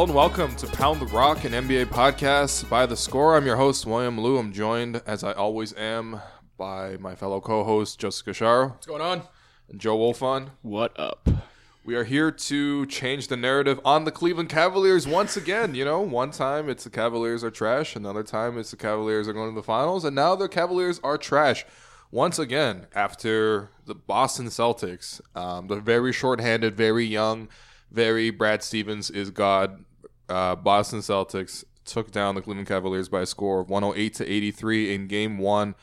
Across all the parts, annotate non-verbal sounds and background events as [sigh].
Hello and welcome to Pound the Rock, an NBA podcast by the score. I'm your host, William Lou. I'm joined, as I always am, by my fellow co host, Joe Casciaro What's going on? and Joe Wolfson. What up? We are here to change the narrative on the Cleveland Cavaliers once again. You know, one time it's the Cavaliers are trash, another time it's the Cavaliers are going to the finals, and now the Cavaliers are trash once again after the Boston Celtics. Um, the very short-handed, very young, very Brad Stevens is God. Uh, Boston Celtics took down the Cleveland Cavaliers by a score of 108 to 83 in Game One.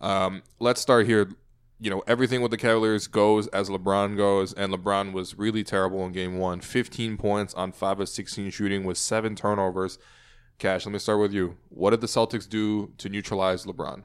Um, let's start here you know, everything with the Cavaliers goes as LeBron goes, and LeBron was really terrible in game one. 15 points on 5 of 16 shooting with seven turnovers. Cash, let me start with you. What did the Celtics do to neutralize LeBron?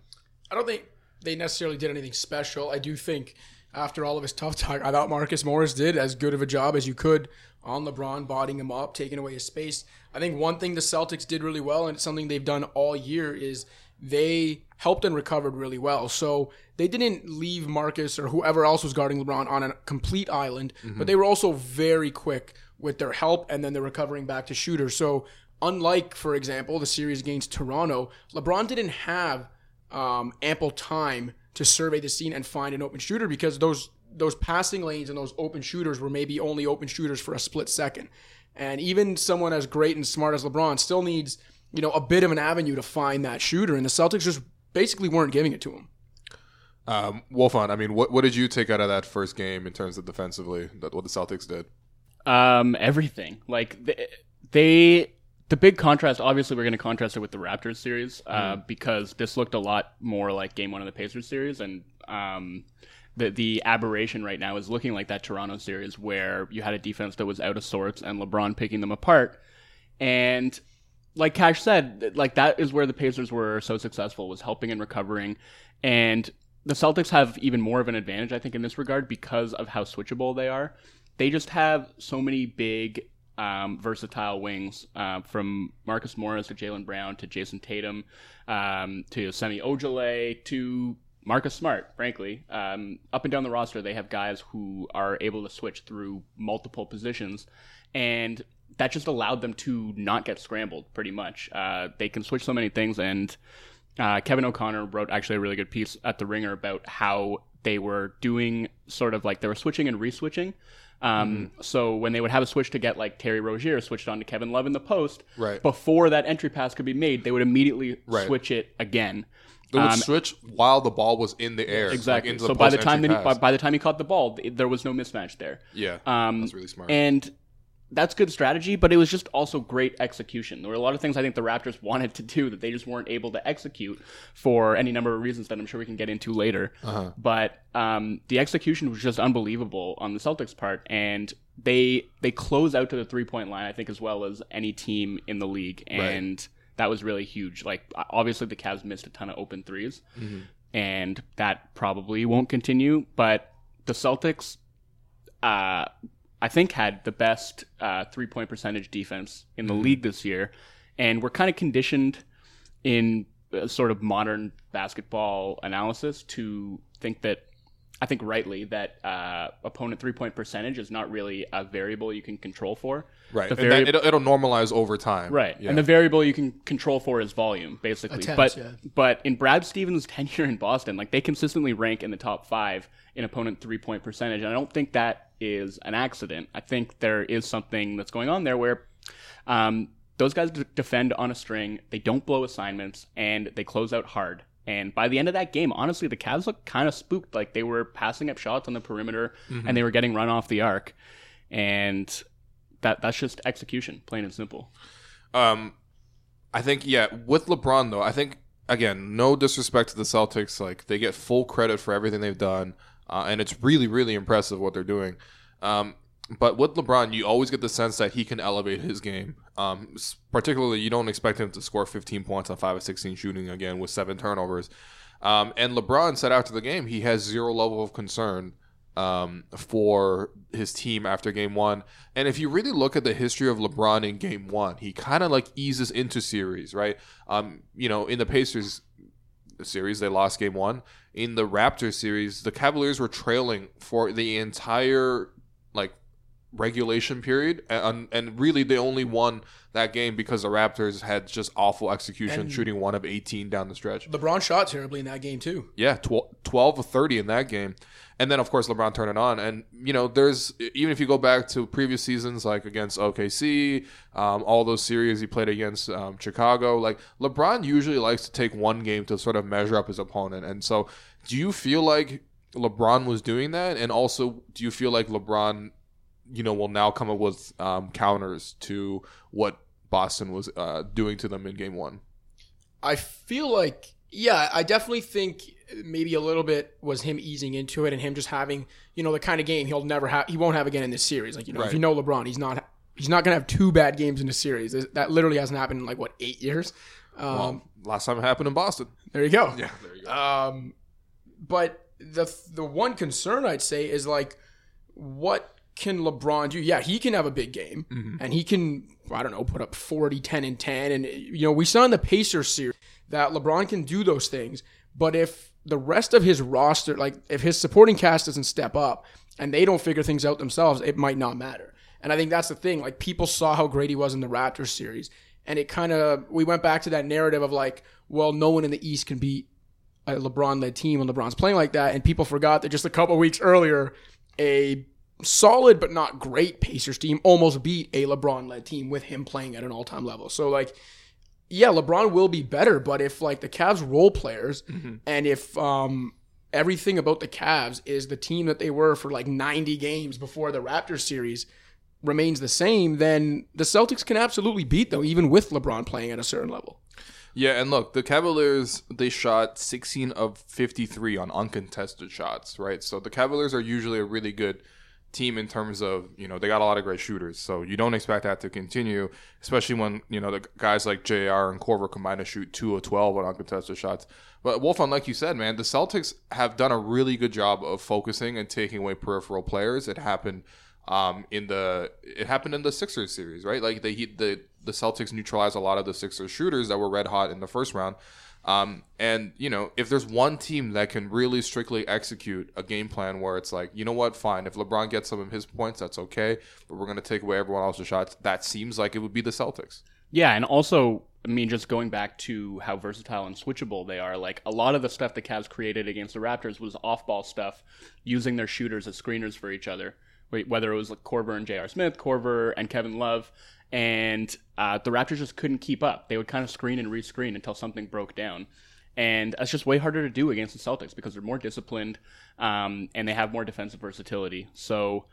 I don't think they necessarily did anything special. I do think after all of his tough [laughs] talk, I thought Marcus Morris did as good of a job as you could on LeBron, bodying him up, taking away his space. I think one thing the Celtics did really well, and it's something they've done all year, is they helped and recovered really well. So they didn't leave Marcus or whoever else was guarding LeBron on a complete island, but they were also very quick with their help and then they're recovering back to shooters. So unlike, for example, the series against Toronto, LeBron didn't have um, ample time to survey the scene and find an open shooter because those those passing lanes and those open shooters were maybe only open shooters for a split second. And even someone as great and smart as LeBron still needs, you know, a bit of an avenue to find that shooter. And the Celtics just basically weren't giving it to him. Um, Wolfson, I mean, what, what did you take out of that first game in terms of defensively, that what the Celtics did? Um, everything. Like they, they the big contrast. Obviously, we're going to contrast it with the Raptors series uh, because this looked a lot more like Game One of the Pacers series, and um, the the aberration right now is looking like that Toronto series where you had a defense that was out of sorts and LeBron picking them apart, and like Cash said, like that is where the Pacers were so successful was helping and recovering, and the Celtics have even more of an advantage, I think, in this regard because of how switchable they are. They just have so many big, um, versatile wings uh, from Marcus Morris to Jaylen Brown to Jayson Tatum um, to Semi Ojeleye to Marcus Smart, frankly. Um, up and down the roster, they have guys who are able to switch through multiple positions. And that just allowed them to not get scrambled pretty much. Uh, they can switch so many things. And uh, Kevin O'Connor wrote actually a really good piece at The Ringer about how they were doing sort of like they were switching and re-switching. Um, So when they would have a switch to get like Terry Rozier switched on to Kevin Love in the post, Right. before that entry pass could be made, they would immediately Right. switch it again. They would Um, switch while the ball was in the air. like Exactly. into the so by the time that he, by, by the time he caught the ball, th- there was no mismatch there. yeah, Um, that's really smart. And that's good strategy, but it was just also great execution. There were a lot of things I think the Raptors [laughs] wanted to do that they just weren't able to execute for any number of reasons that I'm sure we can get into later. Uh-huh. But um, the execution was just unbelievable on the Celtics' part, and they they close out to the three point line, I think, as well as any team in the league, and that was really huge. Like obviously the Cavs missed a ton of open 3s and that probably won't continue. But the Celtics, uh, I think, had the best uh, three point percentage defense in the league this year, and we're kind of conditioned in uh, sort of modern basketball analysis to think that. I think rightly that uh, opponent three point percentage is not really a variable you can control for. right, The and vari- that, it'll, it'll normalize over time. Right. Yeah. And the variable you can control for is volume, basically. Attempts, but yeah. but in Brad Stevens' [laughs] tenure in Boston, like they consistently rank in the top five in opponent three point percentage. And I don't think that is an accident. I think there is something that's going on there where um, those guys d- defend on a string, they don't blow assignments, and they close out hard. And by the end of that game, honestly, the Cavs looked kind of spooked. Like they were passing up shots on the perimeter and they were getting run off the arc. And that that's just execution, plain and simple. Um, I think yeah, with LeBron though, I think again, no disrespect to the Celtics, like they get full credit for everything they've done, uh, and it's really really impressive what they're doing. Um, but with LeBron, you always get the sense that he can elevate his game. Um, particularly, you don't expect him to score 15 points on five of 16 shooting again with seven turnovers. Um, and LeBron said after the game he has zero level of concern um, for his team after game one. And if you really look at the history of LeBron in game one, he kind of like eases into series, right? Um, you know, in the Pacers series, they lost game one. In the Raptors series, the Cavaliers were trailing for the entire like regulation period, and, and really they only won that game because the Raptors had just awful execution, And- shooting one of 18 down the stretch. LeBron shot terribly in that game too. Yeah, tw- 12 of 30 in that game. And then, of course, LeBron turned it on. And, you know, there's, even if you go back to previous seasons, like against OKC, um, all those series he played against um, Chicago, like LeBron usually likes to take one game to sort of measure up his opponent. And so, do you feel like LeBron was doing that? And also, do you feel like LeBron, you know, will now come up with um, counters to what Boston was uh, doing to them in game one? I feel like, yeah, I definitely think maybe a little bit was him easing into it and him just having, you know, the kind of game he'll never have, he won't have again in this series. Like, you know, if you know LeBron, he's not, he's not going to have two bad games in a series. That literally hasn't happened in like, what, eight years? Um, Well, last time it happened in Boston. there you go. Yeah, there you go. Um, but the the one concern I'd say is like, what can LeBron do? Yeah, he can have a big game, mm-hmm. and he can I don't know put up 40, 10, and ten, and you know we saw in the Pacers series that LeBron can do those things. But if the rest of his roster, like if his supporting cast doesn't step up and they don't figure things out themselves, it might not matter. And I think that's the thing. Like people saw how great he was in the Raptors series, and it kind of we went back to that narrative of like, well, no one in the East can beat a LeBron-led team when LeBron's playing like that, and people forgot that just a couple weeks earlier, a solid but not great Pacers team almost beat a LeBron-led team with him playing at an all-time level. So like, yeah, LeBron will be better, but if like the Cavs role players, and if um everything about the Cavs is the team that they were for like 90 games before the Raptors series remains the same, then the Celtics can absolutely beat them, even with LeBron playing at a certain level. Yeah, and look, the Cavaliers they shot 16 of 53 on uncontested shots, right? So the Cavaliers are usually a really good team in terms of, you know, they got a lot of great shooters. So you don't expect that to continue, especially when, you know, the guys like JR and Korver combine to shoot 2 of 12 on uncontested shots. But Wolfson, like you said, man, the Celtics have done a really good job of focusing and taking away peripheral players. It happened um, in the it happened in the Sixers series, right? Like they the the Celtics neutralized a lot of the Sixers shooters that were red hot in the first round. Um, and you know, if there's one team that can really strictly execute a game plan where it's like, you know what, fine, if LeBron gets some of his points, that's okay, but we're gonna take away everyone else's shots. That seems like it would be the Celtics. Yeah, and also, I mean, just going back to how versatile and switchable they are, like a lot of the stuff the Cavs created against the Raptors was off ball stuff, using their shooters as screeners for each other. Whether it was like Korver and J.R. Smith, Korver and Kevin Love, and uh, the Raptors just couldn't keep up. They would kind of screen and rescreen until something broke down. And that's just way harder to do against the Celtics because they're more disciplined um, and they have more defensive versatility. So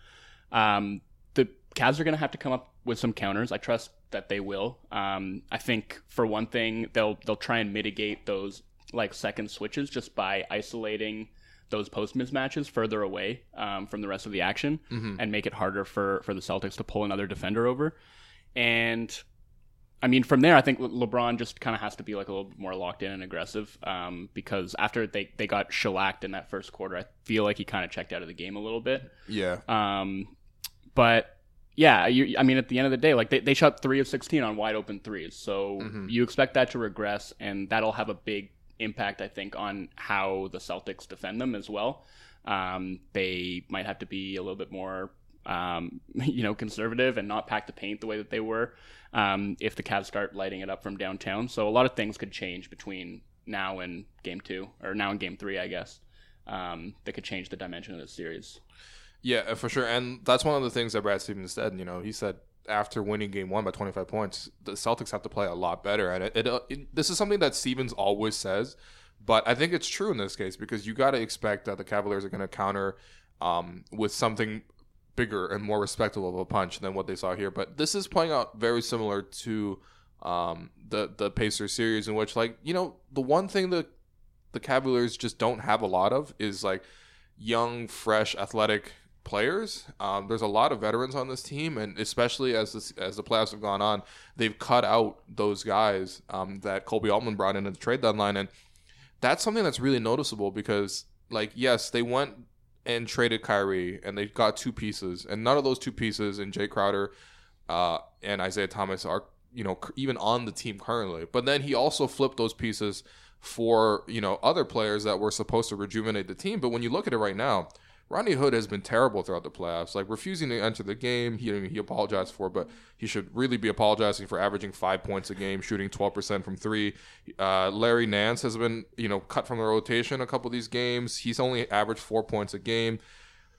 um, the Cavs are going to have to come up with some counters. I trust that they will. Um, I think for one thing, they'll they'll try and mitigate those like second switches just by isolating those post mismatches further away um, from the rest of the action and make it harder for for the Celtics to pull another defender over. And I mean, from there, I think LeBron just kind of has to be like a little bit more locked in and aggressive um, because after they, they got shellacked in that first quarter, I feel like he kind of checked out of the game a little bit. Yeah. Um, but yeah, you, I mean, at the end of the day, like they, they shot three of 16 on wide open threes. So you expect that to regress, and that'll have a big impact, I think, on how the Celtics defend them as well. Um, they might have to be a little bit more, um, [laughs] you know, conservative and not pack the paint the way that they were um, if the Cavs start lighting it up from downtown. So a lot of things could change between now and game two, or now and game three, I guess. Um, that could change the dimension of the series. Yeah, uh, for sure. And that's one of the things that Brad Stevens said. You know, he said after winning game one by 25 points, the Celtics have to play a lot better. And it, it, uh, it this is something that Stevens always says, but I think it's true in this case because you got to expect that the Cavaliers are going to counter um, with something bigger and more respectable of a punch than what they saw here. But this is playing out very similar to um, the the Pacers series, in which like you know the one thing that the Cavaliers just don't have a lot of is like young, fresh, athletic players. Um, there's a lot of veterans on this team, and especially as this, as the playoffs have gone on, they've cut out those guys um, that Koby Altman brought in at the trade deadline, and that's something that's really noticeable because, like, yes, they went and traded Kyrie, and they got two pieces, and none of those two pieces, and Jae Crowder uh, and Isaiah Thomas are you know even on the team currently. But then he also flipped those pieces for you know other players that were supposed to rejuvenate the team. But when you look at it right now, Rodney Hood has been terrible throughout the playoffs, like refusing to enter the game. He he apologized for, but he should really be apologizing for averaging five points a game, shooting twelve percent from three. Uh, Larry Nance has been you know cut from the rotation a couple of these games. He's only averaged four points a game.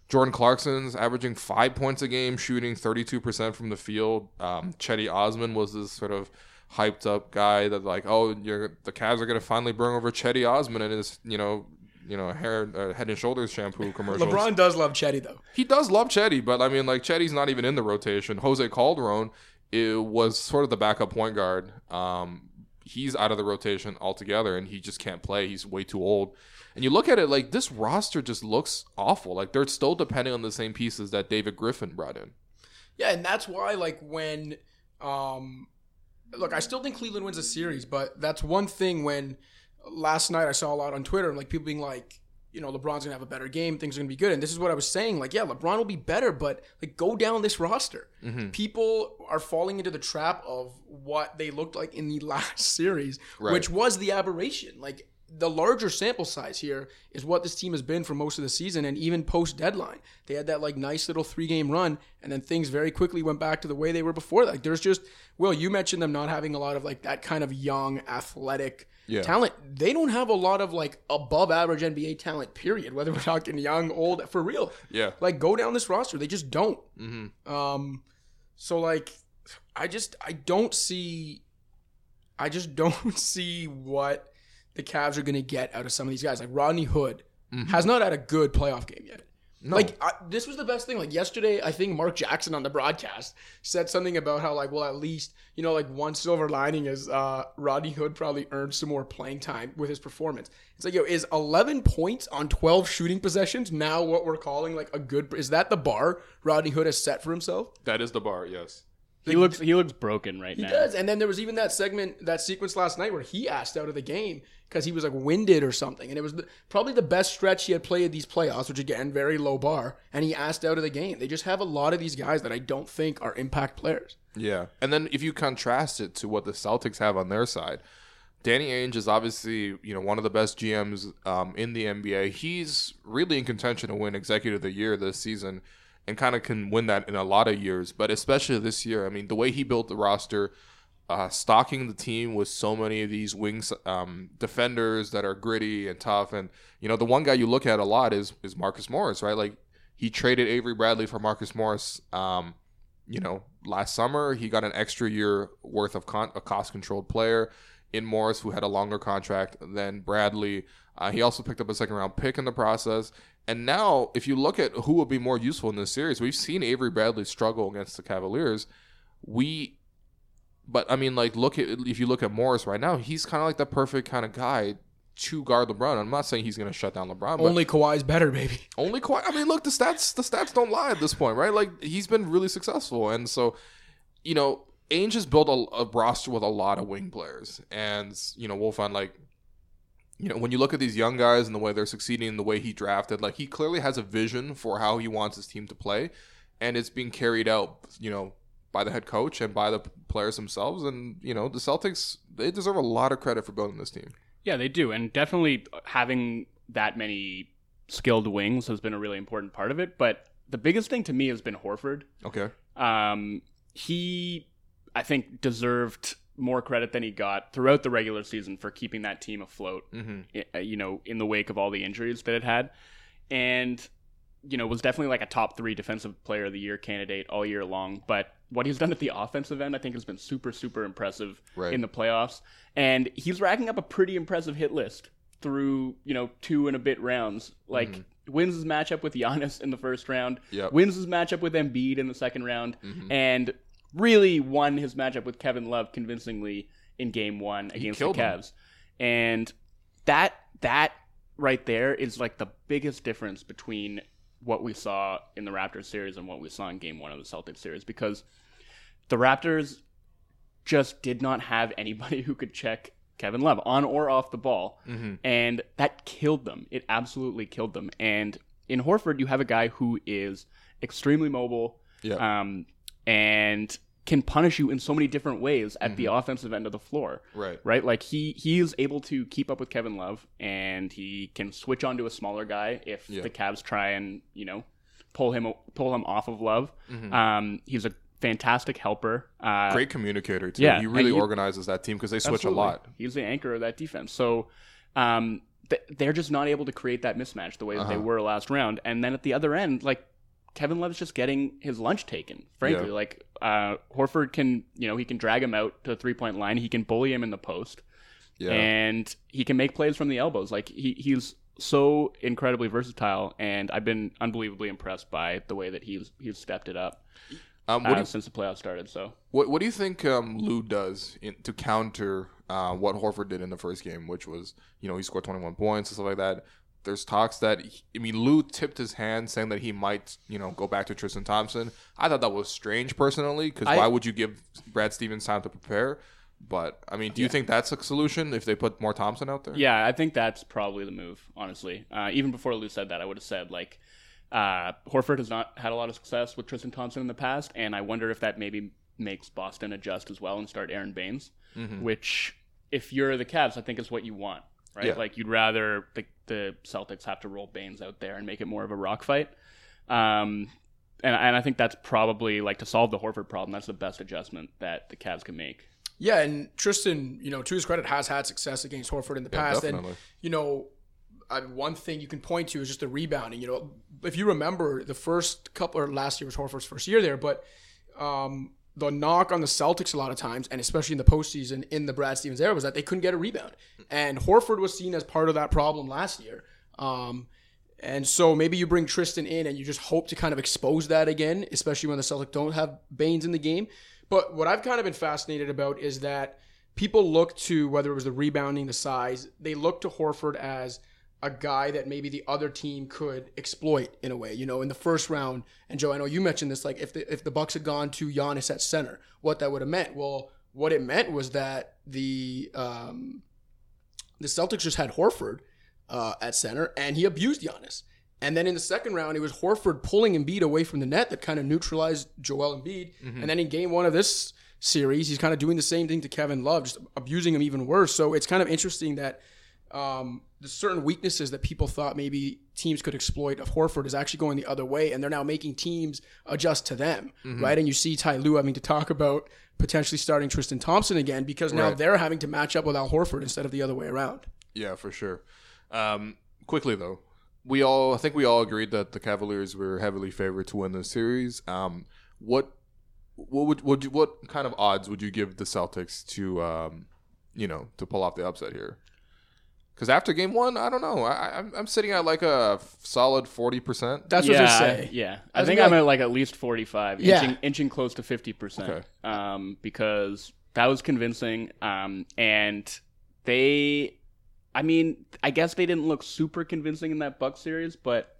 Jordan Clarkson's averaging five points a game, shooting 32% from the field. Um, Cedi Osman was this sort of hyped up guy that like, oh, the Cavs are going to finally bring over Cedi Osman and his, you know, you know, hair, uh, head and shoulders shampoo commercials. LeBron does love Cedi though. He does love Cedi, but I mean, like Cedi's not even in the rotation. Jose Calderon it was sort of the backup point guard. Um, he's out of the rotation altogether, and he just can't play. He's way too old. And you look at it like this roster just looks awful. Like they're still depending on the same pieces that David Griffin brought in. Yeah, and that's why like when um look, I still think Cleveland wins a series, but that's one thing when last night I saw a lot on Twitter like people being like you know, LeBron's gonna have a better game. Things are gonna be good, and this is what I was saying. Like, yeah, LeBron will be better, but like, go down this roster. Mm-hmm. People are falling into the trap of what they looked like in the [laughs] last series, Right. which was the aberration. Like, the larger sample size here is what this team has been for most of the season, and even post deadline, they had that like nice little three game run, and then things very quickly went back to the way they were before. Like, there's just Will, you mentioned them not having a lot of like that kind of young, athletic Yeah. talent. They don't have a lot of like above average NBA talent. Period. Whether we're talking young, old, for real. Yeah. Like go down this roster. They just don't. Mm-hmm. Um, so like, I just I don't see, I just [laughs] don't see what the Cavs are gonna get out of some of these guys. Like Rodney Hood has not had a good playoff game yet. No. Like I, this was the best thing. Like yesterday, I think Mark Jackson on the broadcast said something about how like, well, at least you know, like one silver lining is uh, Rodney Hood probably earned some more playing time with his performance. It's like, yo, is 11 points on 12 shooting possessions now what we're calling like a good? Is that the bar Rodney Hood has set for himself? That is the bar, yes. He looks he looks broken right He now. He does. And then there was even that segment, that sequence last night where he asked out of the game because he was like winded or something. And it was the, probably the best stretch he had played these playoffs, which again, very low bar. And he asked out of the game. They just have a lot of these guys that I don't think are impact players. Yeah. And then if you contrast it to what the Celtics have on their side, Danny Ainge is obviously, you know, one of the best GMs um, in the NBA. He's really in contention to win Executive of the Year this season and kind of can win that in a lot of years, but especially this year. I mean, the way he built the roster, uh, stocking the team with so many of these wings um, defenders that are gritty and tough. And, you know, the one guy you look at a lot is, is Marcus Morris, right? Like, he traded Avery Bradley for Marcus Morris. Um, you know, last summer he got an extra year worth of con- a cost controlled player in Morris who had a longer contract than Bradley. Uh, he also picked up a second round pick in the process. And now, if you look at who will be more useful in this series, we've seen Avery Bradley struggle against the Cavaliers. We, but I mean, like, look at if you look at Morris right now, he's kind of like the perfect kind of guy to guard LeBron. I'm not saying he's going to shut down LeBron, but Only Kawhi's better, baby. only quite. I mean, look, the stats the stats don't lie at this point, right? Like he's been really successful, and so you know, Ainge has built a, a roster with a lot of wing players, and you know, we'll find like. You know, when you look at these young guys and the way they're succeeding, the way he drafted, like he clearly has a vision for how he wants his team to play, and it's being carried out, you know, by the head coach and by the players themselves. And you know, the Celtics they deserve a lot of credit for building this team. Yeah, they do, and definitely having that many skilled wings has been a really important part of it. But the biggest thing to me has been Horford. Okay. Um, he, I think, deserved more credit than he got throughout the regular season for keeping that team afloat. Mm-hmm. Eh, eh, you know, in the wake of all the injuries that it had, and you know, was definitely like a top three defensive player of the year candidate all year long. But what he's done at the offensive end, I think, has been super, super impressive Right. in the playoffs. And he's racking up a pretty impressive hit list through, you know, two and a bit rounds. Like, mm-hmm. wins his matchup with Giannis in the first round, Yep. wins his matchup with Embiid in the second round, mm-hmm. and really won his matchup with Kevin Love convincingly in game one against the killed him. Cavs. And that, that right there is like the biggest difference between what we saw in the Raptors series and what we saw in game one of the Celtics series because the Raptors just did not have anybody [laughs] who could check Kevin Love on or off the ball. And that killed them. It absolutely killed them. And in Horford, you have a guy who is extremely mobile Yeah. um, and can punish you in so many different ways at the offensive end of the floor. Right. Right? Like he he is able to keep up with Kevin Love and he can switch onto a smaller guy if Yeah. the Cavs try and, you know, pull him pull him off of Love. Mm-hmm. Um he's a fantastic helper. Uh Great communicator too. yeah, he really he- organizes that team because they switch Absolutely. a lot. He's the anchor of that defense. So um, th- they're just not able to create that mismatch the way that they Uh-huh. were last round. And then at the other end, like Kevin Love's just getting his lunch taken. Frankly, Yeah. like uh, Horford can, you know, he can drag him out to the three point line. He can bully him in the post, Yeah. and he can make plays from the elbows. Like he he's so incredibly versatile, and I've been unbelievably impressed by the way that he's he's stepped it up um, what, uh, you, since the playoffs started. So. what what do you think um, Lue does in, to counter uh, what Horford did in the first game, which was you know he scored 21 points and stuff like that. There's talks that he- I mean Lue tipped his hand saying that he might you know go back to Tristan Thompson. I thought that was strange personally because why would you give Brad Stevens time to prepare? But I mean, do you think that's a solution if they put more Thompson out there? Yeah, I think that's probably the move. Honestly, uh, even before Lue said that, I would have said like uh, Horford has not had a lot of success with Tristan Thompson in the past, and I wonder if that maybe makes Boston adjust as well and start Aron Baynes, Mm-hmm. which if you're the Cavs, I think is what you want, right? Yeah. Like you'd rather the, the Celtics have to roll Baynes out there and make it more of a rock fight. Um, and, and I think that's probably like to solve the Horford problem. That's the best adjustment that the Cavs can make. Yeah, and Tristan, you know, to his credit, has had success against Horford in the Yeah, past. definitely. And you know, I, one thing you can point to is just the rebounding. You know, if you remember the first couple or last year was Horford's first year there, but um, the knock on the Celtics a lot of times, and especially in the postseason in the Brad Stevens era, was that they couldn't get a rebound, and Horford was seen as part of that problem last year. Um, and so maybe you bring Tristan in and you just hope to kind of expose that again, especially when the Celtics don't have Baynes in the game. But what I've kind of been fascinated about is that people look to whether it was the rebounding, the size, they look to Horford as a guy that maybe the other team could exploit in a way. You know, in the first round, and Joe, I know you mentioned this, like if the if the Bucks had gone to Giannis at center, what that would have meant. Well, what it meant was that the um, the Celtics just had Horford uh, at center, and he abused Giannis. And then in the second round, it was Horford pulling Embiid away from the net that kind of neutralized Joel Embiid. And then in game one of this series, he's kind of doing the same thing to Kevin Love, just abusing him even worse. So it's kind of interesting that um, the certain weaknesses that people thought maybe teams could exploit of Horford is actually going the other way, and they're now making teams adjust to them, right? And you see Ty Lue having to talk about potentially starting Tristan Thompson again because now Right. they're having to match up with Al Horford instead of the other way around. Yeah, for sure. Um, quickly though, we all I think we all agreed that the Cavaliers were heavily favored to win the series. Um, what what would would you, what kind of odds would you give the Celtics to um, you know to pull off the upset here? Because after game one, I don't know. I, I'm I'm sitting at like a solid forty percent. That's yeah, what they I- say. yeah, I I think I'm at like at least 45, Yeah. inching, inching close to 50 percent. Okay. Um, because that was convincing. Um, and they, I mean, I guess they didn't look super convincing in that Buck series, but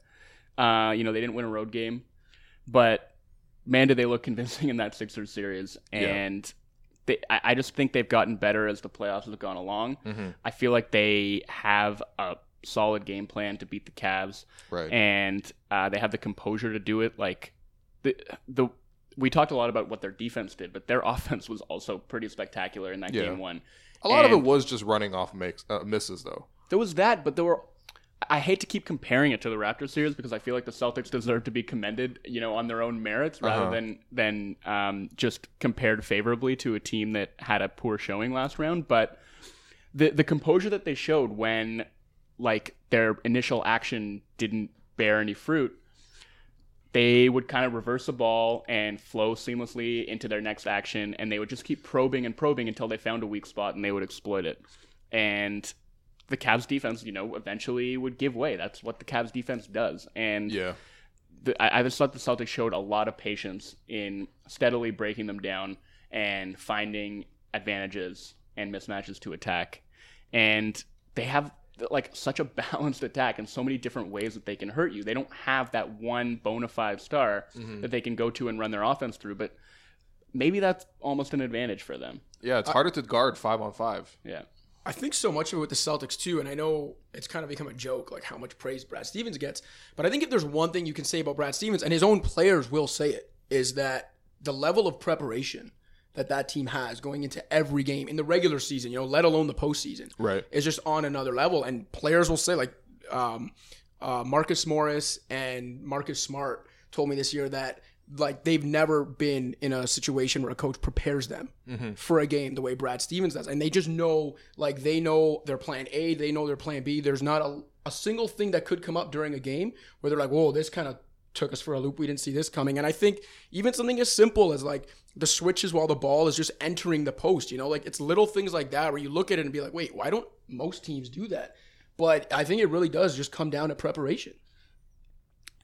uh, you know, they didn't win a road game, but man, did they look convincing in that Sixers series. Yeah. And they, I, I just think they've gotten better as the playoffs have gone along. Mhm. I feel like they have a solid game plan to beat the Cavs Right. and uh, they have the composure to do it. Like the the we talked a lot about what their defense did, but their [laughs] offense was also pretty spectacular in that Yeah. game one. a lot of it was just running off makes uh, misses though. There was that, but there were. I hate to keep comparing it to the Raptors series because I feel like the Celtics deserve to be commended, you know, on their own merits rather Uh-huh. than than um, just compared favorably to a team that had a poor showing last round. But the the composure that they showed when like their initial action didn't bear any fruit, they would kind of reverse the ball and flow seamlessly into their next action, and they would just keep probing and probing until they found a weak spot and they would exploit it. And the Cavs defense, you know, eventually would give way. That's what the Cavs defense does. And Yeah. the, I, I just thought the Celtics showed a lot of patience in steadily breaking them down and finding advantages and mismatches to attack. And they have like such a [laughs] balanced attack in so many different ways that they can hurt you. They don't have that one bona fide star mm-hmm. that they can go to and run their offense through, but maybe that's almost an advantage for them. Yeah, it's harder to guard five on five. Yeah. I think so much of it with the Celtics too, and I know it's kind of become a joke, like how much praise Brad Stevens gets. But I think if there's one thing you can say about Brad Stevens, and his own players will say it, is that the level of preparation that that team has going into every game in the regular season, you know, let alone the postseason, Right. is just on another level. And players will say, like, um, uh, Marcus Morris and Marcus Smart told me this year that like they've never been in a situation where a coach prepares them for a game the way Brad Stevens does, and they just know like they know their plan A, they know their plan B. There's not a, a single thing that could come up during a game where they're like, "Whoa, this kind of took us for a loop. We didn't see this coming." And I think even something as simple as like the switches while the ball is just entering the post, you know, like it's little things like that where you look at it and be like, "Wait, why don't most teams do that?" But I think it really does just come down to preparation.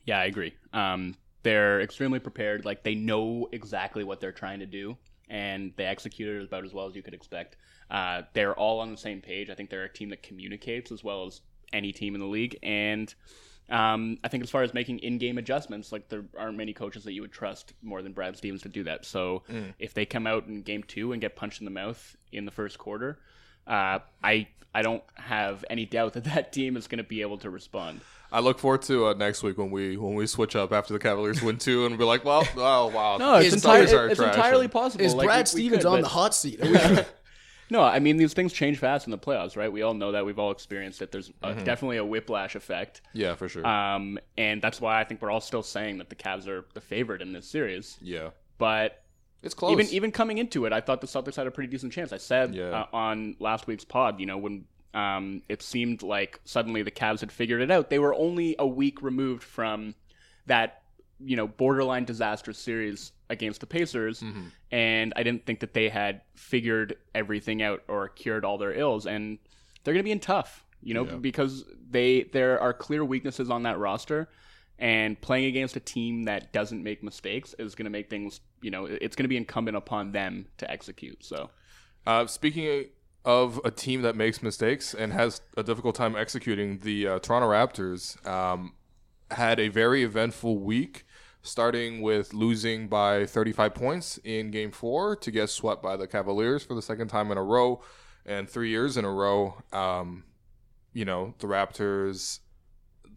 Yeah, I agree. Um, they're extremely prepared. Like they know exactly what they're trying to do, and they execute it about as well as you could expect. Uh, they're all on the same page. I think they're a team that communicates as well as any team in the league. And um, I think as far as making in-game adjustments, like there aren't many coaches that you would trust more than Brad Stevens to do that. So if they come out in game two and get punched in the mouth in the first quarter, uh, I I don't have any doubt that that team is going to be able to respond. I look forward to uh, next week when we when we switch up after the Cavaliers win two and be like, well, oh wow, [laughs] No, it's, It's entire- always it's entirely possible. Is Like, Brad we- we Stevens could, on but- the hot seat? [laughs] [laughs] No, I mean these things change fast in the playoffs, right? We all know that. We've all experienced it. There's uh Mm-hmm. definitely a whiplash effect, yeah, for sure. um, and that's why I think we're all still saying that the Cavs are the favorite in this series. yeah, But it's close. even even coming into it, I thought the Celtics had a pretty decent chance. I said Yeah. uh, on last week's pod, you know, when um, it seemed like suddenly the Cavs had figured it out, they were only a week removed from that, you know, borderline disastrous series against the Pacers, Mm-hmm. and I didn't think that they had figured everything out or cured all their ills, and they're going to be in tough, you know, Yeah. because they there are clear weaknesses on that roster. And playing against a team that doesn't make mistakes is going to make things, you know, it's going to be incumbent upon them to execute. So, Uh, speaking of a team that makes mistakes and has a difficult time executing, the uh, Toronto Raptors um, had a very eventful week, starting with losing by 35 points in Game Four to get swept by the Cavaliers for the second time in a row and three years in a row. Um, you know, the Raptors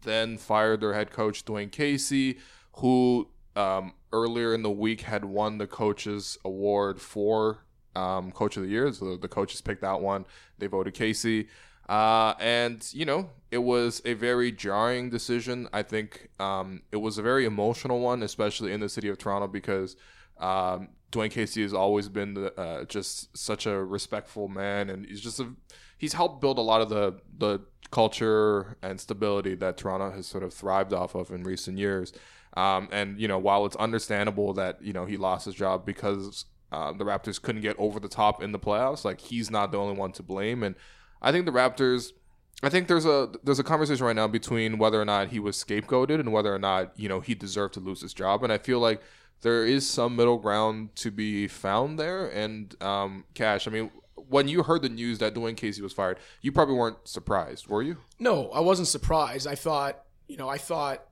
then fired their head coach Dwane Casey, who um, earlier in the week had won the coaches award for um, coach of the year. So the coaches picked that one. They voted Casey. Uh, and you know it was a very jarring decision. I think um, it was a very emotional one, especially in the city of Toronto, because um, Dwane Casey has always been the, uh, just such a respectful man, and he's just a he's helped build a lot of the the culture and stability that Toronto has sort of thrived off of in recent years. Um, and you know, while it's understandable that you know he lost his job because uh, the Raptors couldn't get over the top in the playoffs, like he's not the only one to blame. And I think the Raptors. I think there's a there's a conversation right now between whether or not he was scapegoated and whether or not you know he deserved to lose his job. And I feel like there is some middle ground to be found there. And um, Cash, I mean, when you heard the news that Dwane Casey was fired, you probably weren't surprised, were you? No, I wasn't surprised. I thought, you know, I thought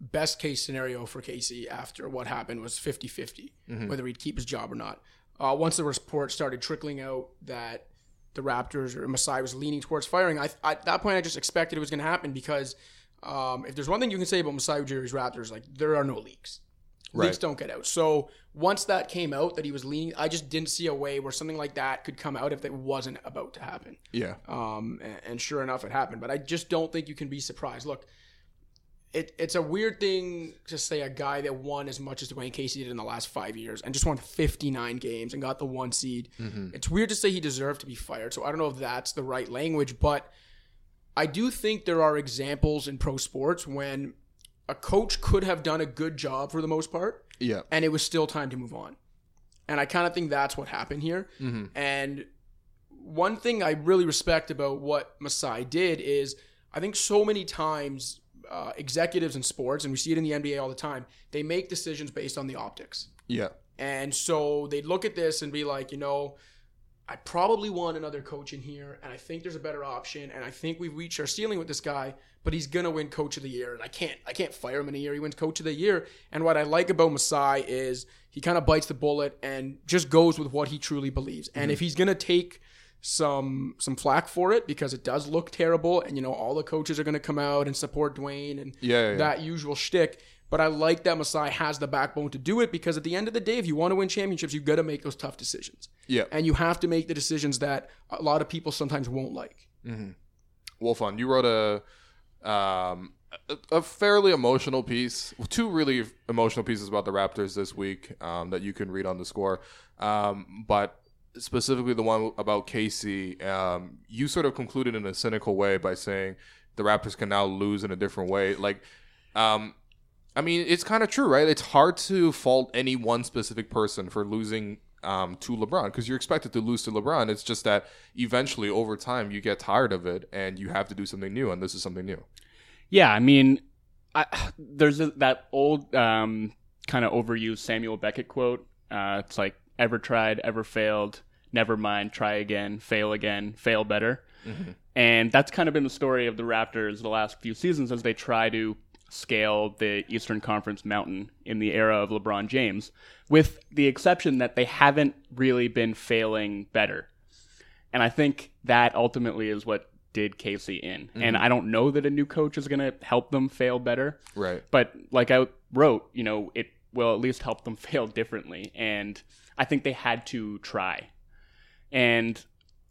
best case scenario for Casey after what happened was 50 50, whether he'd keep his job or not. Uh, once the report started trickling out that the Raptors or Masai was leaning towards firing, I, I, at that point I just expected it was going to happen because um, if there's one thing you can say about Masai Ujiri's Raptors, like there are no leaks. Leaks don't get out. So once that came out that he was leaning, I just didn't see a way where something like that could come out if it wasn't about to happen. Yeah. Um, and, and sure enough, it happened. But I just don't think you can be surprised. Look, it, it's a weird thing to say a guy that won as much as Dwane Casey did in the last five years and just won 59 games and got the one seed. It's weird to say he deserved to be fired. So I don't know if that's the right language, but I do think there are examples in pro sports when a coach could have done a good job for the most part Yeah. and it was still time to move on. And I kind of think that's what happened here. And one thing I really respect about what Masai did is I think so many times uh, executives in sports, and we see it in the NBA all the time, they make decisions based on the optics. Yeah. And so they look at this and be like, you know, I probably want another coach in here, and I think there's a better option, and I think we've reached our ceiling with this guy, but he's gonna win coach of the year, and I can't I can't fire him in a year. He wins coach of the year. And what I like about Masai is he kind of bites the bullet and just goes with what he truly believes. And if mm-hmm. he's gonna take some some flack for it because it does look terrible, and you know all the coaches are gonna come out and support Dwane and Yeah, yeah, yeah. that usual shtick. But I like that Masai has the backbone to do it because at the end of the day, if you want to win championships, you've got to make those tough decisions. Yeah. And you have to make the decisions that a lot of people sometimes won't like. Wolfson, you wrote a um, a, a fairly emotional piece, two really emotional pieces about the Raptors this week um, that you can read on the score. Um, but specifically the one about Casey, um, you sort of concluded in a cynical way by saying the Raptors can now lose in a different way. Like, um, I mean, it's kind of true, right? It's hard to fault any one specific person for losing um, to LeBron because you're expected to lose to LeBron. It's just that eventually, over time, you get tired of it and you have to do something new, and this is something new. Yeah, I mean, I, [sighs] there's a, that old um, kind of overused Samuel Beckett quote. Uh, it's like, ever tried, ever failed, never mind, try again, fail again, fail better. And that's kind of been the story of the Raptors the last few seasons as they try to scale the Eastern Conference mountain in the era of LeBron James, with the exception that they haven't really been failing better. And I think that ultimately is what did Casey in. And I don't know that a new coach is going to help them fail better. Right. But like I wrote, you know, it will at least help them [laughs] fail differently. And I think they had to try. And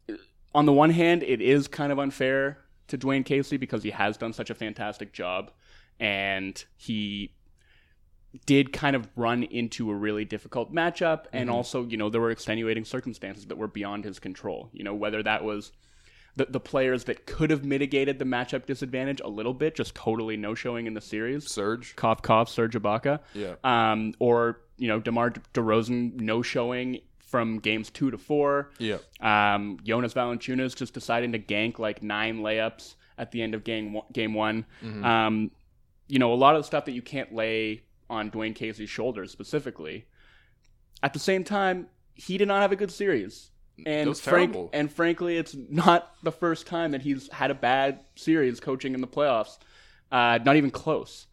uh, on the one hand, it is kind of unfair to Dwane Casey because he has done such a fantastic job. And he did kind of run into a really difficult matchup. And also, you know, there were extenuating circumstances that were beyond his control. You know, whether that was the, the players that could have mitigated the matchup disadvantage a little bit, just totally no showing in the series. Serge. Cough, cough, Serge Ibaka. Yeah. Um, or, you know, DeMar DeRozan no showing from games two to four. Yeah. Um, Jonas Valanciunas just deciding to gank like nine layups at the end of game one, game one. Um, you know, a lot of the stuff that you can't lay on Dwane Casey's shoulders specifically. At the same time, he did not have a good series. And frank, terrible. and frankly, it's not the first time that he's had a bad series coaching in the playoffs. Uh, not even close.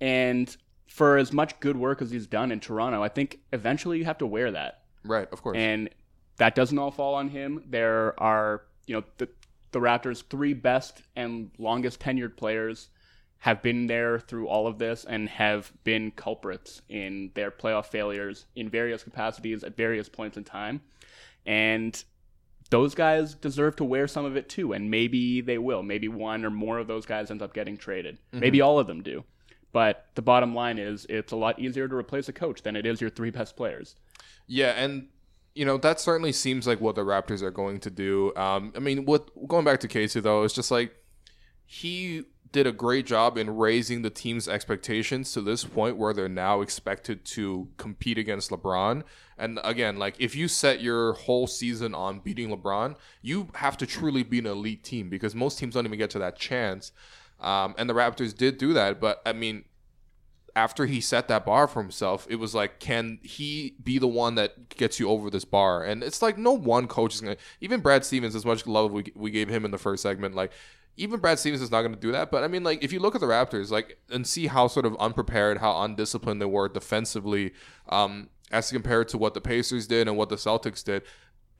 And for as much good work as he's done in Toronto, I think eventually you have to wear that Right. Of course. and that doesn't all fall on him. There are, you know, the the Raptors' three best and longest tenured players have been there through all of this and have been culprits in their playoff failures in various capacities at various points in time. And those guys deserve to wear some of it too, and maybe they will. Maybe one or more of those guys ends up getting traded. Maybe all of them do. But the bottom line is, it's a lot easier to replace a coach than it is your three best players. Yeah, and you know that certainly seems like what the Raptors are going to do. Um, I mean, what going back to Casey though, it's just like he did a great job in raising the team's expectations to this point where they're now expected to compete against LeBron. And again, like if you set your whole season on beating LeBron, you have to truly be an elite team because most teams don't even get to that chance. Um, and the Raptors did do that, but I mean, after he set that bar for himself, it was like, can he be the one that gets you over this bar? And it's like no one coach is gonna. Even Brad Stevens, as much love we we gave him in the first segment, like even Brad Stevens is not going to do that. But I mean, like if you look at the Raptors, like and see how sort of unprepared, how undisciplined they were defensively, um, as compared to what the Pacers did and what the Celtics did.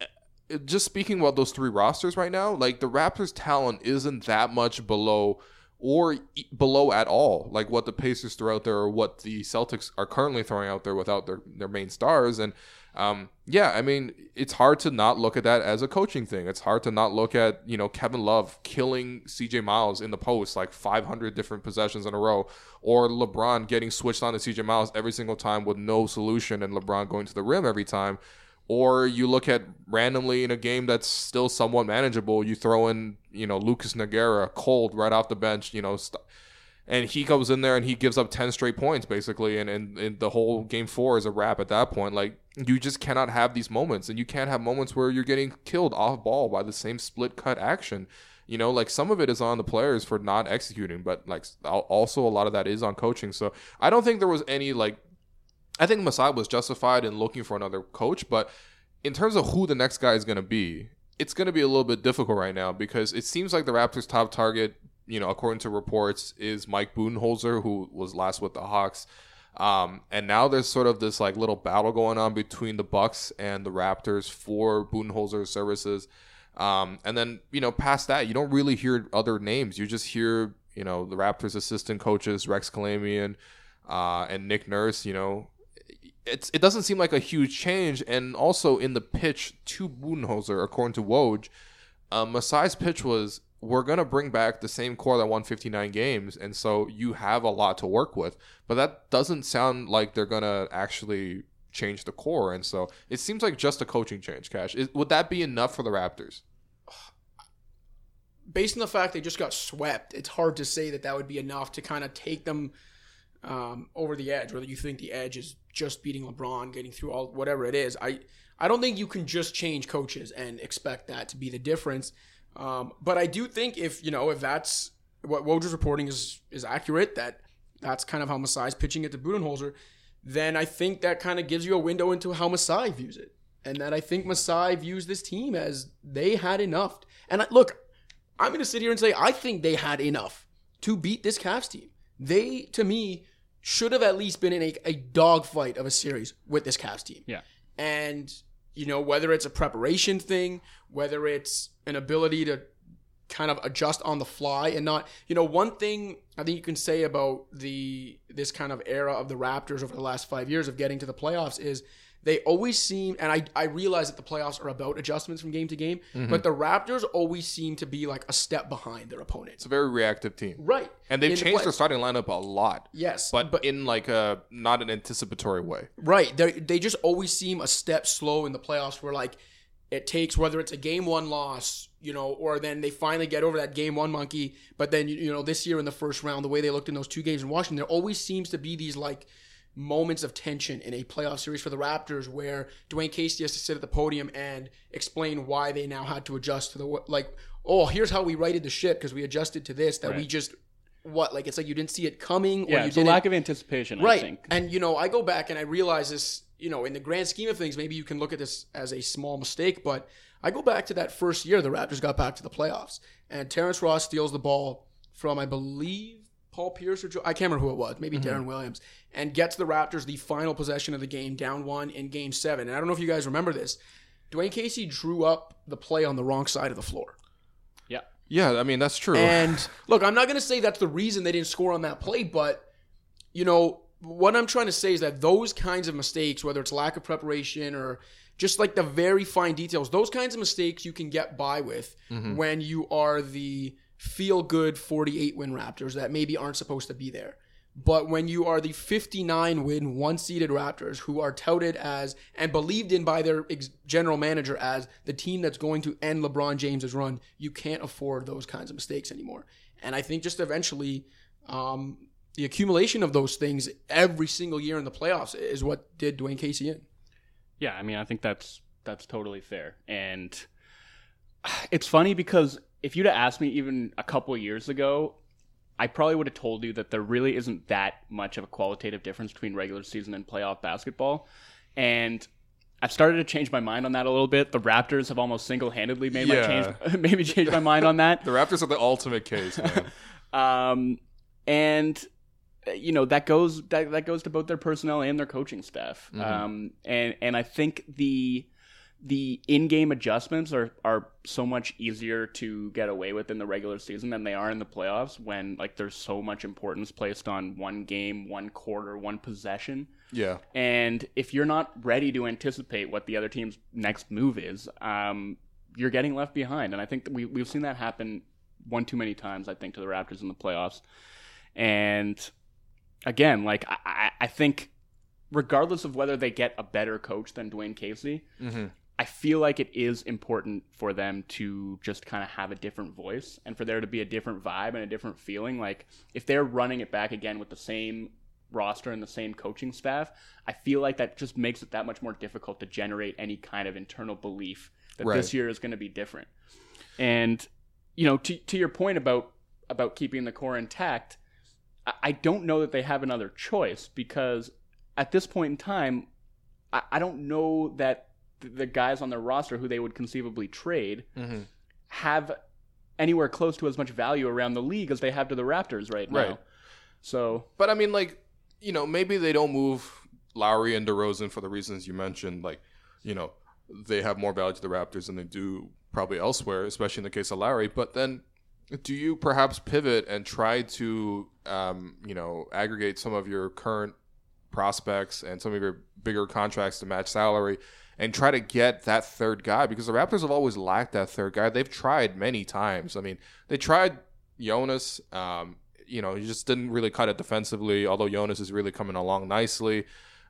eh, Just speaking about those three rosters right now, like the Raptors' talent isn't that much below or below at all, like what the Pacers throw out there or what the Celtics are currently throwing out there without their, their main stars. And um, yeah, I mean, it's hard to not look at that as a coaching thing. It's hard to not look at, you know, Kevin Love killing CJ Miles in the post like 500 different possessions in a row, or LeBron getting switched on to CJ Miles every single time with no solution and LeBron going to the rim every time. Or you look at randomly in a game that's still somewhat manageable, you throw in, you know, Lucas Nogueira cold right off the bench, you know, st- and he goes in there and he gives up 10 straight points basically and, and, and the whole game four is a wrap at that point. Like you just cannot have these moments and you can't have moments where you're getting killed off ball by the same split cut action. You know like some of it is on the players for not executing but like also a lot of that is on coaching. So i don't think there was any like i think masai was justified in looking for another coach but in terms of who the next guy is going to be it's going to be a little bit difficult right now because it seems like the raptors top target you know, according to reports, is Mike Budenholzer, who was last with the Hawks. Um, and now there's sort of this like little battle going on between the Bucks and the Raptors for Budenholzer's services. Um, and then you know, past that, you don't really hear other names. You just hear you know the Raptors assistant coaches Rex Kalamian, uh, and Nick Nurse, you know, it's it doesn't seem like a huge change. And also in the pitch to Budenholzer, according to Woj, uh, Masai's pitch was we're gonna bring back the same core that won 59 games, and so you have a lot to work with. But that doesn't sound like they're gonna actually change the core, and so it seems like just a coaching change. Cash, Is, would that be enough for the Raptors? [sighs] Based on the fact they just got swept, it's hard to say that that would be enough to kind of take them um, over the edge. Whether you think the edge is just beating LeBron, getting through all whatever it is, I I don't think you can just change coaches and expect that to be the difference. Um, but I do think if you know if that's what Woj's reporting is is accurate, that that's kind of how Masai's pitching it to Budenholzer, then I think that kind of gives you a window into how Masai views it, and that I think Masai views this team as they had enough. And I, look, I'm going to sit here and say I think they had enough to beat this Cavs team. They, to me, should have at least been in a, a dogfight of a series with this Cavs team. Yeah. And, you know, whether it's a preparation thing, whether it's an ability to kind of adjust on the fly and not, you know, one thing I think you can say about the this kind of era of the Raptors over the last five years of getting to the playoffs is they always seem and I, I realize that the playoffs are about adjustments from game to game, but mm-hmm. the Raptors always seem to be like a step behind their opponents. It's a very reactive team, Right. and they've In the changed play- their starting lineup a lot. Yes. but, but in like a not an anticipatory way. Right. They they just always seem a step slow in the playoffs where like it takes whether it's a game one loss, you know, or then they finally get over that game one monkey. But then you, you know this year in the first round, the way they looked in those two games in Washington, there always seems to be these like moments of tension in a playoff series for the Raptors where Dwane Casey has to sit at the podium and explain why they now had to adjust to the like. Oh, here's how we righted the ship because we adjusted to this that we just what like it's like you didn't see it coming or Yeah, you didn't lack of anticipation. I right think. and you know i go back and i realize this you know in the grand scheme of things maybe you can look at this as a small mistake but i go back to that first year the raptors got back to the playoffs and terrence ross steals the ball from i believe paul pierce or Joe, i can't remember who it was maybe mm-hmm. deron williams and gets the raptors the final possession of the game down one in game seven and i don't know if you guys remember this dwane casey drew up the play on the wrong side of the floor Yeah. Yeah, I mean that's true. and [laughs] look, I'm not going to say that's the reason they didn't score on that play, but you know what I'm trying to say is that those kinds of mistakes, whether it's lack of preparation or just like the very fine details, those kinds of mistakes you can get by with mm-hmm. when you are the feel good 48 win Raptors that maybe aren't supposed to be there. But when you are the 59 win, one seeded Raptors who are touted as and believed in by their ex- general manager as the team that's going to end LeBron James's run, you can't afford those kinds of mistakes anymore. And I think just eventually, um, the accumulation of those things every single year in the playoffs is what did Dwane Casey in. Yeah, I mean, I think that's that's totally fair, and [sighs] it's funny because if you'd have asked me even a couple years ago, I probably would have told you that there really isn't that much of a qualitative difference between regular season and playoff basketball, and I've started to change my mind on that a little bit. The Raptors have almost single-handedly made Yeah. my change, [laughs] made me change my mind on that. [laughs] the Raptors are the ultimate case. [laughs] Um, and you know that goes that, that goes to both their personnel and their coaching staff. Um, and and I think the the in-game adjustments are are so much easier to get away with in the regular season than they are in the playoffs when like there's so much importance placed on one game, one quarter, one possession. yeah. And if you're not ready to anticipate what the other team's next move is, um, you're getting left behind. And I think we, we've seen that happen one too many times, I think, to the Raptors in the playoffs. And again, like, I, I- I think regardless of whether they get a better coach than Dwane Casey, I feel like it is important for them to just kind of have a different voice and for there to be a different vibe and a different feeling. Like if they're running it back again with the same roster and the same coaching staff, I feel like that just makes it that much more difficult to generate any kind of internal belief that Right. this year is going to be different. And you know, to to your point about about keeping the core intact, I, I don't know that they have another choice because at this point in time, I, I don't know that th- the guys on their roster who they would conceivably trade Mm-hmm. have anywhere close to as much value around the league as they have to the Raptors right now. Right. So But I mean, like, you know, maybe they don't move Lowry and DeRozan for the reasons you mentioned. Like, you know, they have more value to the Raptors than they do probably elsewhere, especially in the case of Lowry. But then Do you perhaps pivot and try to, um, you know, aggregate some of your current prospects and some of your bigger contracts to match salary and try to get that third guy? Because the Raptors have always lacked that third guy. They've tried many times. I mean, they tried Jonas. Um, you know, he just didn't really cut it defensively, although Jonas is really coming along nicely.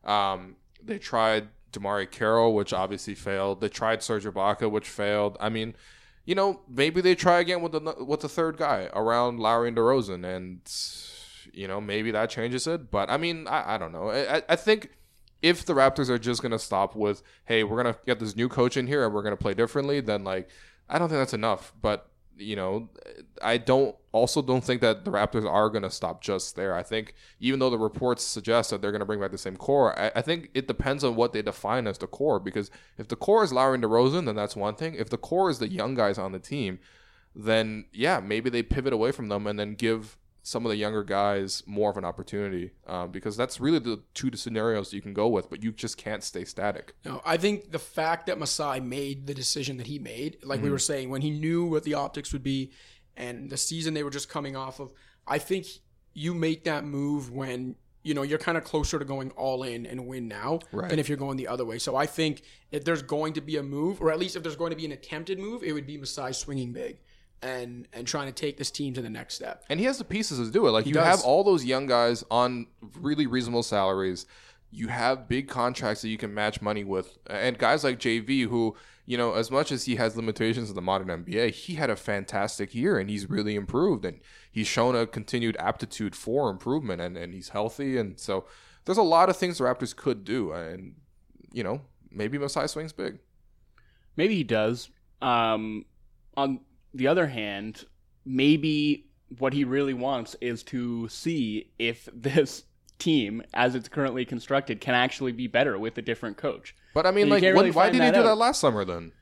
Um, they tried DeMarre Carroll, which obviously failed. They tried Serge Ibaka, which failed. I mean, you know, maybe they try again with the with the third guy around Lowry and DeRozan, and you know, maybe that changes it. But I mean, I, I don't know. I, I think if the Raptors are just gonna stop with, hey, we're gonna get this new coach in here and we're gonna play differently, then like, I don't think that's enough. But you know, I don't also don't think that the Raptors are going to stop just there. I think even though the reports suggest that they're going to bring back the same core, I, I, think it depends on what they define as the core. Because if the core is Lowry and DeRozan, then that's one thing. If the core is the young guys on the team, then yeah, maybe they pivot away from them and then give some of the younger guys more of an opportunity um, because that's really the two scenarios you can go with, but you just can't stay static. No, I think the fact that Masai made the decision that he made, like mm-hmm. we were saying, when he knew what the optics would be and the season they were just coming off of, I think you make that move when you know you're kind of closer to going all in and win now right. than if you're going the other way. So I think if there's going to be a move, or at least if there's going to be an attempted move, it would be Masai swinging big and and trying to take this team to the next step. And he has the pieces to do it. Like he you does. have all those young guys on really reasonable salaries. You have big contracts that you can match money with, and guys like JV who. You know, as much as he has limitations in the modern NBA, he had a fantastic year and he's really improved and he's shown a continued aptitude for improvement and, and he's healthy. And so there's a lot of things the Raptors could do. And, you know, maybe Masai swings big. Maybe he does. Um, on the other hand, maybe what he really wants is to see if [laughs] this team, as it's currently constructed, can actually be better with a different coach. But I mean, like, really why did he do out. that last summer then?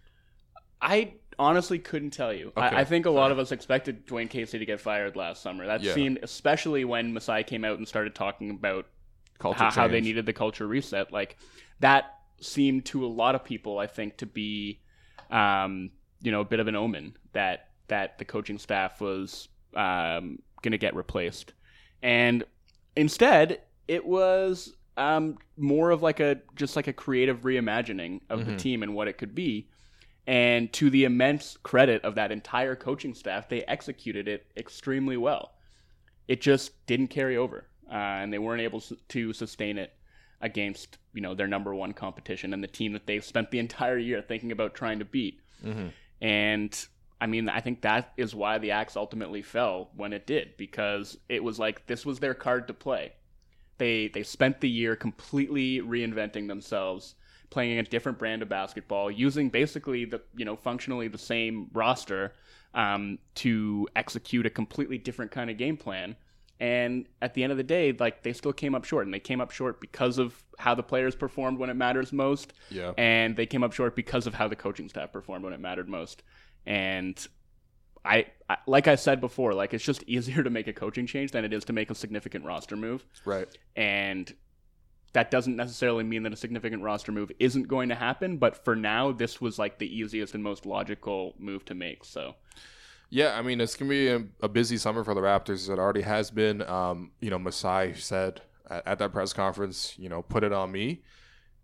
I honestly couldn't tell you. Okay. I, I, think a lot of us expected Dwane Casey to get fired last summer. That yeah. seemed, especially when Masai came out and started talking about how, how, they needed the culture reset. Like that seemed to a lot of people, I think, to be um, you know a bit of an omen that that the coaching staff was um, going to get replaced, and instead it was um, more of like a just like a creative reimagining of mm-hmm. the team and what it could be. And to the immense credit of that entire coaching staff, they executed it extremely well. It just didn't carry over, uh, and they weren't able to sustain it against you know their number one competition and the team that they've spent the [laughs] entire year thinking about trying to beat. Mm-hmm. And I mean, I think that is why the axe ultimately fell when it did, because it was like this was their card to play. They they spent the year completely reinventing themselves, playing a different brand of basketball, using basically the you know functionally the same roster um, to execute a completely different kind of game plan. And at the end of the day, like they still came up short, and they came up short because of how the players performed when it matters most. Yeah. And they came up short because of how the coaching staff performed when it mattered most. And I, I, like I said before, like it's just [laughs] easier to make a coaching change than it is to make a significant roster move. Right. And that doesn't necessarily mean that a significant roster move isn't going to happen, but for now this was like the easiest and most logical move to make. So yeah, I mean, it's going to be a, a, busy summer for the Raptors. It already has been. Um, you know, Masai said at, at, that press conference, you know, put it on me.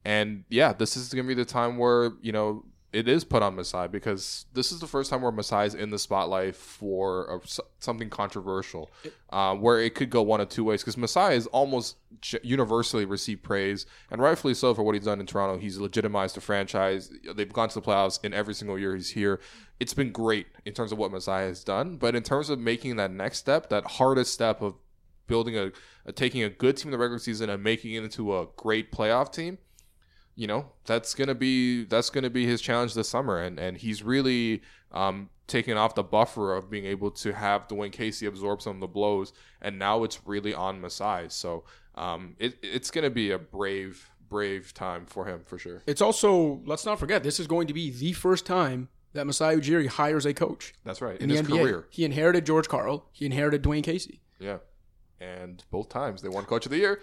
And yeah, this is going to be the time where, you know, it is put on Masai because this is the first time where Masai is in the spotlight for a, something controversial, uh, where it could go one of two ways. Because Masai is almost universally received praise, and rightfully so for what he's done in Toronto. He's legitimized the franchise. They've gone to the playoffs in every single year he's here. It's been great in terms of what Masai has done, but in terms of making that next step, that hardest step of building a, a taking a good team in the regular season and making it into a great playoff team you know that's gonna be that's gonna be his challenge this summer, and and he's really um, taking off the buffer of being able to have Dwane Casey absorb some of the blows, and now it's really on Masai. So um, it, it's gonna be a brave brave time for him for sure. It's also let's not forget this is going to be the first time that Masai Ujiri hires a coach. That's right in, in his NBA. career. He inherited George Karl. He inherited Dwane Casey. Yeah, and both times they won Coach of the Year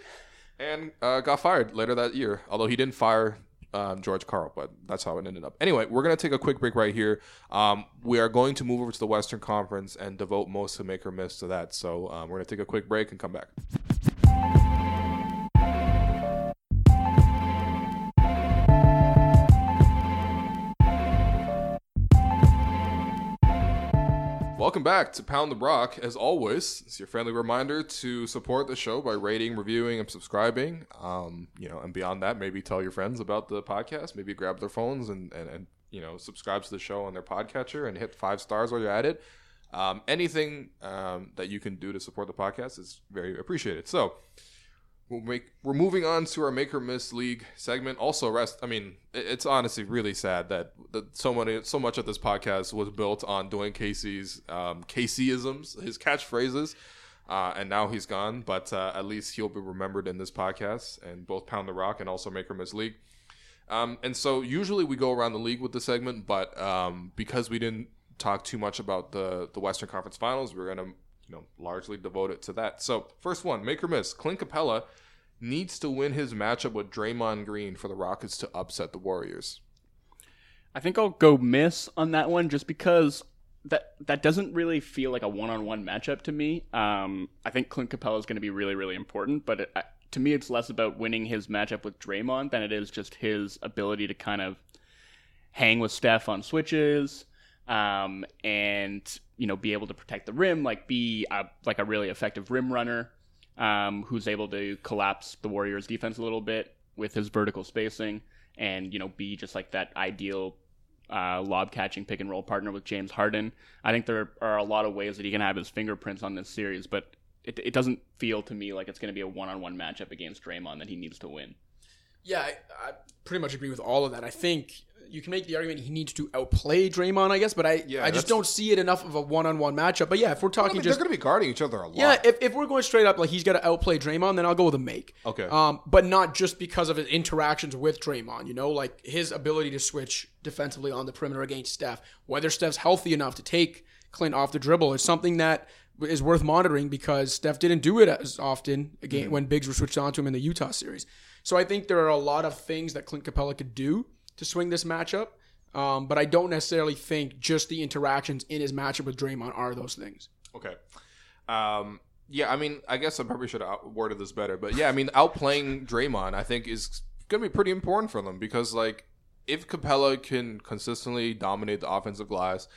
and uh, got fired later that year. Although he didn't fire um, George Karl, but that's how it ended up. Anyway, we're gonna take a quick break right here. Um, we are going to move over to the Western Conference and devote most of make or miss to that. So um, we're gonna take a quick break and come back. Welcome back to Pound the Rock. As always, it's your friendly reminder to support the show by rating, reviewing, and subscribing. Um, you know, and beyond that, maybe tell your friends about the podcast. Maybe grab their phones and, and, and you know subscribe to the show on their podcatcher and hit five stars while you're at it. Um, anything um, that you can do to support the podcast is very appreciated. So we'll make we're moving on to our make or miss league segment. Also, rest. I mean, it's honestly really sad that, that so many so much of this podcast was built on Dwane Casey's um, Caseyisms, his catchphrases. Uh, and now he's gone, but uh, at least he'll be remembered in this podcast and both Pound the Rock and also Make or Miss League. Um, and so usually we go around the league with the segment, but um, because we didn't talk too much about the the Western Conference Finals, we're gonna you know largely devoted to that. So first one, make or miss, Clint Capela needs to win his matchup with Draymond Green for the Rockets to upset the Warriors. I think I'll go miss on that one just because that that doesn't really feel like a one-on-one matchup to me. Um, I think Clint Capela is going to be really, really important, but it, I- to me, it's less about winning his matchup with Draymond than it is just his ability to kind of hang with Steph on switches, um, and you know be able to protect the rim, like be a, like a really effective rim runner, um, who's able to collapse the Warriors' defense a little bit with his vertical spacing, and you know be just like that ideal uh, lob catching pick and roll partner with James Harden. I think there are a lot of ways that he can have his fingerprints on this series, but it, it doesn't feel to me like it's going to be a one on one matchup against Draymond that he needs to win. Yeah, I, I pretty much agree with all of that. I think you can make the argument he needs to outplay Draymond, I guess, but I Yeah, I just don't see it enough of a one-on-one matchup. But yeah, if we're I talking mean, just they're going to be guarding each other a lot. yeah, if, if we're going straight up like he's got to outplay Draymond, then I'll go with a make. Okay. Um, but not just because of his interactions with Draymond. You know, like his ability to switch defensively on the perimeter against Steph. Whether Steph's healthy enough to take Clint off the dribble is something that is worth monitoring because Steph didn't do it as often again when Biggs were switched on to him in the Utah series. So I think there are a lot of things that Clint Capela could do to swing this matchup. Um, but I don't necessarily think just the interactions in his matchup with Draymond are those things. Okay. Um, yeah, I mean, I guess I probably should have worded this better, but yeah, I mean, outplaying Draymond, I think, is going to be pretty important for them because, like, if Capela can consistently dominate the offensive glass,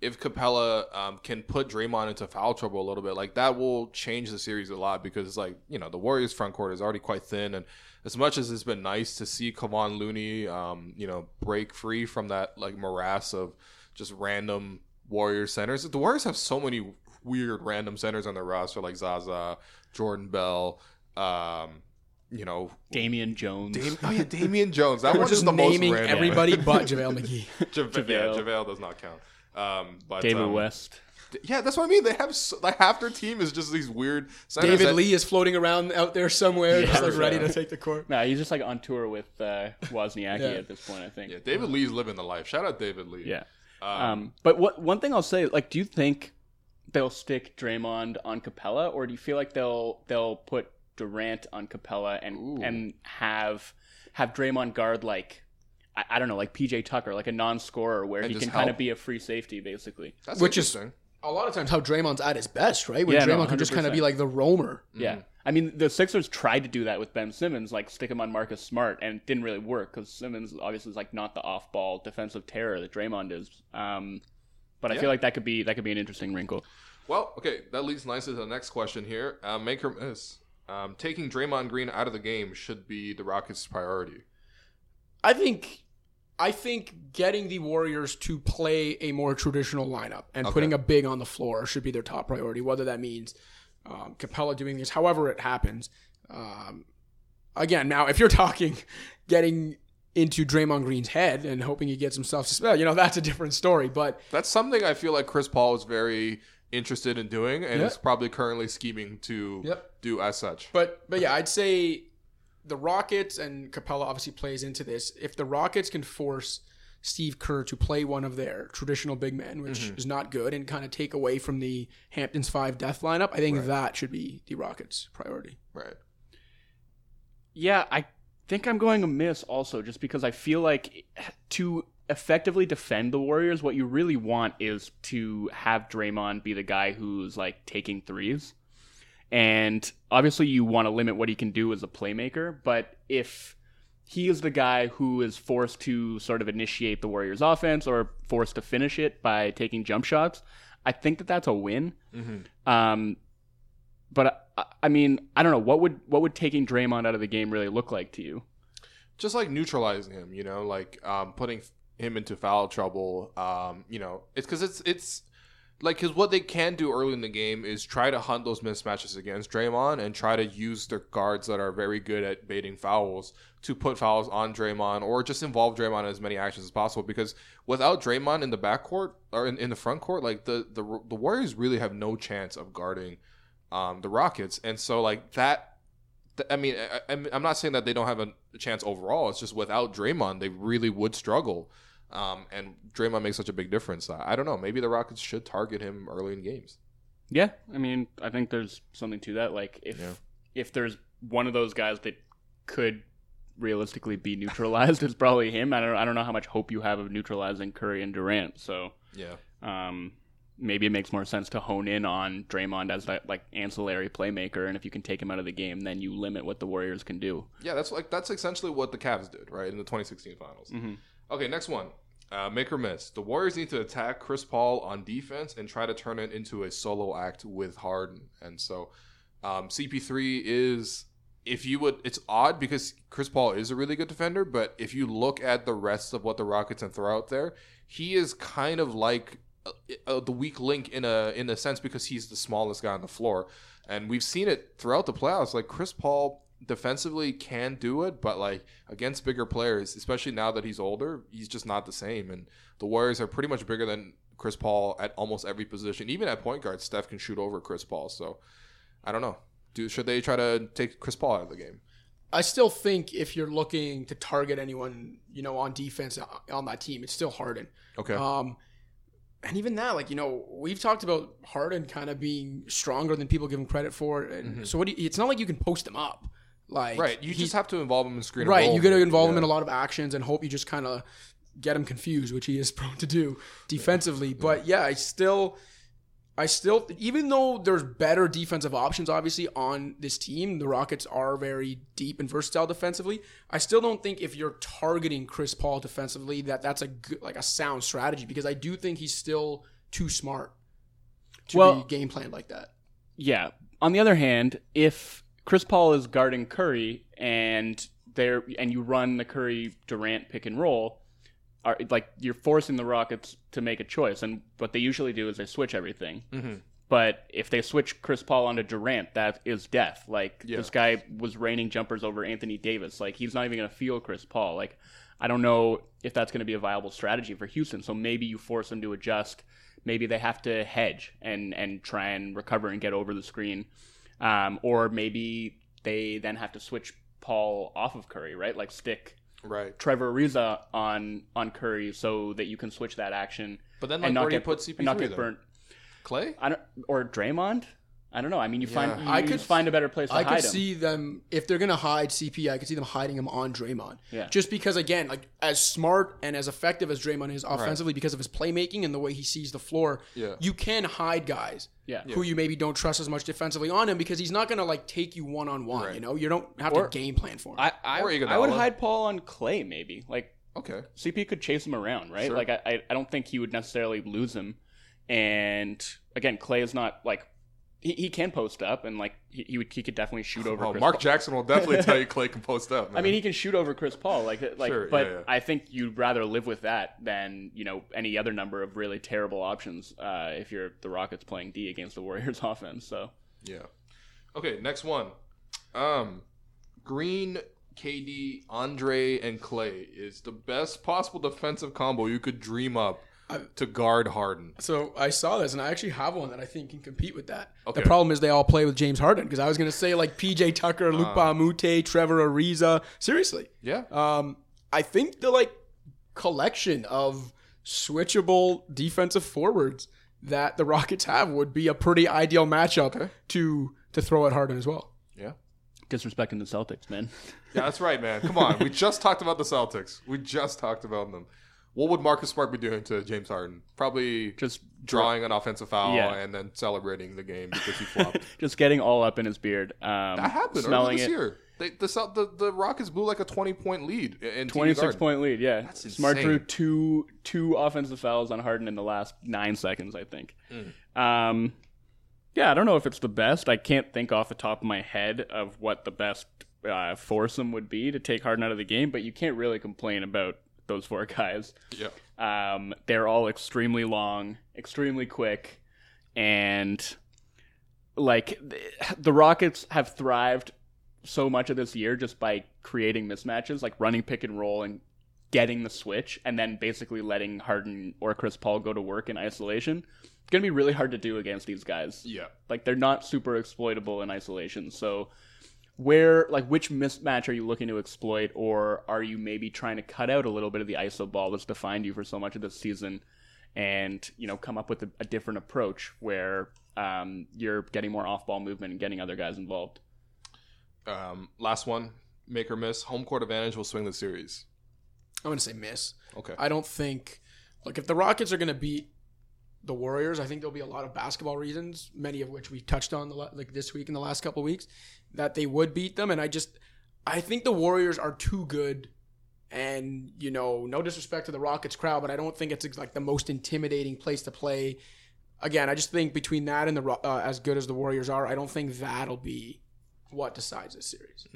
if Capela um, can put Draymond into foul trouble a little bit, like that will change the series a lot because, it's like, you know, the Warriors' front court is already quite thin, and as much as it's been nice to see Kevon Looney, um, you know, break free from that like morass of just random Warriors centers, the Warriors have so many weird random centers on their roster, like Zaza, Jordan Bell, um, you know, Damian Jones. Dam- oh yeah, Damian Jones. [laughs] That We're just just the most naming random. everybody but [laughs] JaVale McGee. JaVale. Yeah, JaVale. JaVale does not count. Um, but David um, West. Yeah, that's what I mean. They have so, like half their team is just these weird. David that- Lee is floating around out there somewhere, just like Yeah. ready to take the court. Nah, he's just like on tour with uh, Wozniacki Yeah. at this point, I think. Yeah, David Lee's living the life. Shout out David Lee. Yeah. Um, Um, but what one thing I'll say, like, do you think they'll stick Draymond on Capela, or do you feel like they'll they'll put Durant on Capela and Ooh. and have have Draymond guard like I, I don't know, like PJ Tucker, like a non-scorer where And he just can kind of be a free safety, basically. that's which is- interesting. A lot of times, how Draymond's at his best, right? When Yeah, no, Draymond can just kind of be like the roamer. Yeah. I mean, the Sixers tried to do that with Ben Simmons, like stick him on Marcus Smart, and it didn't really work because Simmons obviously is like not the off-ball defensive terror that Draymond is. Um, but I Yeah. feel like that could be that could be an interesting wrinkle. Well, okay, that leads nicely to the next question here. Uh, make or miss. Um, taking Draymond Green out of the game should be the Rockets' priority. I think, I think getting the Warriors to play a more traditional lineup and Okay. putting a big on the floor should be their top priority. Whether that means um, Capela doing this, however it happens. Um, again, now if you're talking [laughs] getting into Draymond Green's head and hoping he gets himself suspended, you know that's a different story. But That's something I feel like Chris Paul is very interested in doing and Yeah. is probably currently scheming to Yep. do as such. But but yeah, I'd say the Rockets and Capela obviously plays into this. If the Rockets can force Steve Kerr to play one of their traditional big men, which Mm-hmm. is not good, and kind of take away from the Hamptons five death lineup, I think that should be the Rockets' priority. Right. Yeah, I think I'm going amiss also, just because I feel like to effectively defend the Warriors, what you really want is to have Draymond be the guy who's like taking threes. And obviously, you want to limit what he can do as a playmaker. But if he is the guy who is forced to sort of initiate the Warriors' offense or forced to finish it by taking jump shots, I think that that's a win. Um, but I, I mean, I don't know what would what would taking Draymond out of the game really look like to you? just like neutralizing him, you know, like um, putting him into foul trouble. Um, you know, it's because it's it's like because what they can do early in the game is try to hunt those mismatches against Draymond and try to use their guards that are very good at baiting fouls to put fouls on Draymond or just involve Draymond in as many actions as possible. Because without Draymond in the backcourt or in, in the front court, like the, the the Warriors really have no chance of guarding um, the Rockets, and so like that th- I mean, I, I'm not saying that they don't have a chance overall. It's just without Draymond, they really would struggle. Um, and Draymond makes such a big difference. I, I don't know. Maybe the Rockets should target him early in games. Yeah, I mean, I think there's something to that. Like if Yeah. if there's one of those guys that could realistically be neutralized, [laughs] it's probably him. I don't I don't know how much hope you have of neutralizing Curry and Durant. So Yeah. um, maybe it makes more sense to hone in on Draymond as that like ancillary playmaker, and if you can take him out of the game, then you limit what the Warriors can do. Yeah, that's like that's essentially what the Cavs did, right, in the 2016 finals. Okay, next one. Uh, make or miss. The Warriors need to attack Chris Paul on defense and try to turn it into a solo act with Harden. And so, um, CP3 is, if you would, it's odd because Chris Paul is a really good defender, but if you look at the rest of what the Rockets and throw out there, he is kind of like uh, uh, the weak link in a in a sense because he's the smallest guy on the floor, and we've seen it throughout the playoffs. Like Chris Paul defensively can do it, but like against bigger players, especially now that he's older, he's just not the same. And the Warriors are pretty much bigger than Chris Paul at almost every position. Even at point guard, Steph can shoot over Chris Paul. So I don't know. Do should they try to take Chris Paul out of the game? I still think if you're looking to target anyone, you know, on defense on that team, it's still Harden. Okay. Um, and even that, like you know, we've talked about Harden kind of being stronger than people give him credit for. And so what? Do you, it's not like you can post him up. Like right. You he- just have to involve him in screen. right. You got to involve him in a lot of actions and hope you just kind of get him confused, which he is [laughs] prone to do defensively. But yeah, I still, I still, even though there's better defensive options, obviously on this team, the Rockets are very deep and versatile defensively. I still don't think if you're targeting Chris Paul defensively that that's a good, like a sound strategy because I do think he's still too smart to Well- be game planned like that. Yeah. On the other hand, if Chris Paul is guarding Curry and there and you run the Curry Durant pick and roll, are like you're forcing the Rockets to make a choice. And what they usually do is they switch everything. Mm-hmm. But if they switch Chris Paul onto Durant, that is death. Like Yeah. this guy was raining jumpers over Anthony Davis. Like he's not even going to feel Chris Paul. Like I don't know if that's going to be a viable strategy for Houston. So maybe you force them to adjust. Maybe they have to hedge and and try and recover and get over the screen. Um, or maybe they then have to switch Paul off of Curry, right? Like stick Right. Trevor Ariza on on Curry so that you can switch that action. But then, and not where do you get put CP3 not get burnt. Clay. I don't or Draymond. I don't know. I mean, you find you I just could- find a better place to I hide could him. see them if they're gonna hide CP. I could see them hiding him on Draymond. Yeah. Just because, again, like as smart and as effective as Draymond is offensively, because of his playmaking and the way he sees the floor, Yeah. you can hide guys. Yeah. Who you maybe don't trust as much defensively on him because he's not gonna like take you one on one. You know, you don't have Or- to game plan for him. I I, I would hide Paul on Clay maybe. Like Okay. CP could chase him around, right? Sure. Like I, I I don't think he would necessarily lose him. And again, Clay is not like he, he can post up and like he, he would he could definitely shoot over. Oh, Chris Mark Paul. Jackson will definitely tell you [laughs] Clay can post up. I mean, he can shoot over Chris Paul, like like. Sure, but yeah, yeah. I think you'd rather live with that than you know any other number of really terrible options uh, if you're the Rockets playing D against the Warriors [laughs] offense. So Yeah. Okay, next one. Um, Green, KD, Andre, and Clay is the best possible defensive combo you could dream up to guard Harden. so I saw this and I actually have one that I think can compete with that. Okay. The problem is they all play with James Harden because I was gonna say like PJ Tucker, Uh. Luc Mbah a Moute, Trevor Ariza. Seriously. Yeah. Um, I think the like collection of switchable defensive forwards that the Rockets have would be a pretty ideal matchup to to throw at Harden as well. Yeah. Disrespecting the Celtics, man. Yeah, that's right, man. Come on. We [laughs] just talked about the Celtics. We just talked about them. What would Marcus Smart be doing to James Harden? Probably Just drawing an offensive foul Yeah. and then celebrating the game because he flopped. [laughs] just getting all up in his beard. Um, that happened earlier this it. year. They, the, the the Rockets blew like a twenty point lead in Twenty six point lead, yeah. That's Smart insane. drew two two offensive fouls on Harden in the last nine seconds, I think. Hmm. Um, yeah, I don't know if it's the best. I can't think off the top of my head of what the best uh, foursome would be to take Harden out of the game, but you can't really complain about those four [laughs] guys. Yeah. Um, they're all extremely long, extremely quick, and like th- the Rockets have thrived so much of this year just by creating mismatches, like running pick and roll and getting the switch, and then basically letting Harden or Chris Paul go to work in isolation. It's gonna be really hard to do against these guys. Yeah. Like they're not super exploitable in isolation. So where like which mismatch are you looking to exploit or are you maybe trying to cut out a little bit of the iso ball that's defined you for so much of this season and you know come up with a, a different approach where um, you're getting more off ball movement and getting other guys involved Um, last one, make or miss. Home court advantage will swing the series. I'm gonna say miss. Okay. I don't think. Look, if the Rockets are gonna beat the Warriors, I think there'll be a lot of basketball reasons, many of which we touched on the, like this week in the last couple of weeks, that they would beat them. And I just, I think the Warriors are too good. And you know, no disrespect to the Rockets crowd, but I don't think it's like the most intimidating place to play. Again, I just think between that and the uh, as good as the Warriors are, I don't think that'll be what decides this series.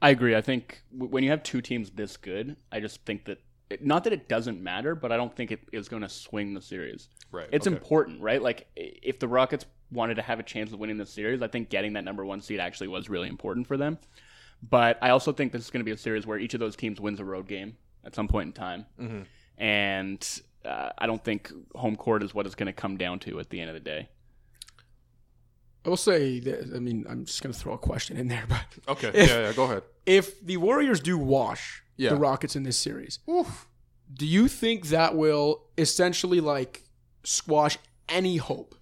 i agree i think w- when you have two teams this good i just think that it, not that it doesn't matter but i don't think it is going to swing the series Right. it's okay. important right like if the rockets wanted to have a chance of winning the series i think getting that number one seed actually was really important for them but i also think this is going to be a series where each of those teams wins a road game at some point in time Mhm. and uh, i don't think home court is what it's going to come down to at the end of the day I will say that, I mean, I'm just going to throw a question in there, [laughs] but Okay. If- yeah, yeah. Go ahead. if the Warriors do wash Yeah. the Rockets in this series, Oof. do you think that will essentially like squash any hope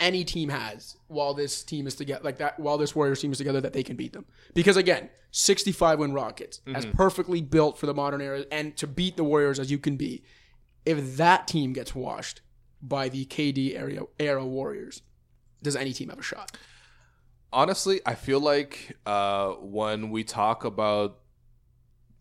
any team has while this team is together like that while this Warriors team is together that they can beat them? Because again, 65 win Rockets as perfectly built for the modern era and to beat the Warriors as you can be. If that team gets washed by the KD area era Warriors, does any team have a shot? Honestly, I feel like uh, when we talk about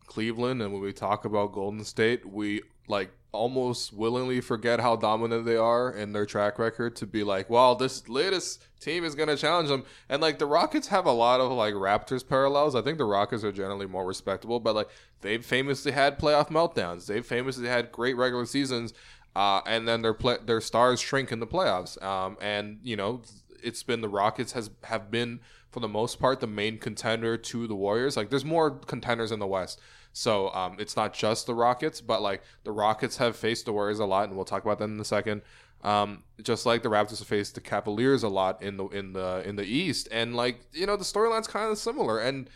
Cleveland and when we talk about Golden State, we like almost willingly forget how dominant they are in their track record to be like, well, this latest team is going to challenge them. And like the Rockets have a lot of like Raptors parallels. I think the Rockets are generally more respectable, but like they've famously had playoff meltdowns. They've famously had great regular seasons. Uh, and then their play, their stars shrink in the playoffs. Um, and you know, it's been the Rockets has have been for the most part the main contender to the Warriors. Like there's more contenders in the West. So um, it's not just the Rockets, but like the Rockets have faced the Warriors a lot, and we'll talk about that in a second. Um, just like the Raptors have faced the Cavaliers a lot in the in the in the East, and like you know the storyline's kind of similar. And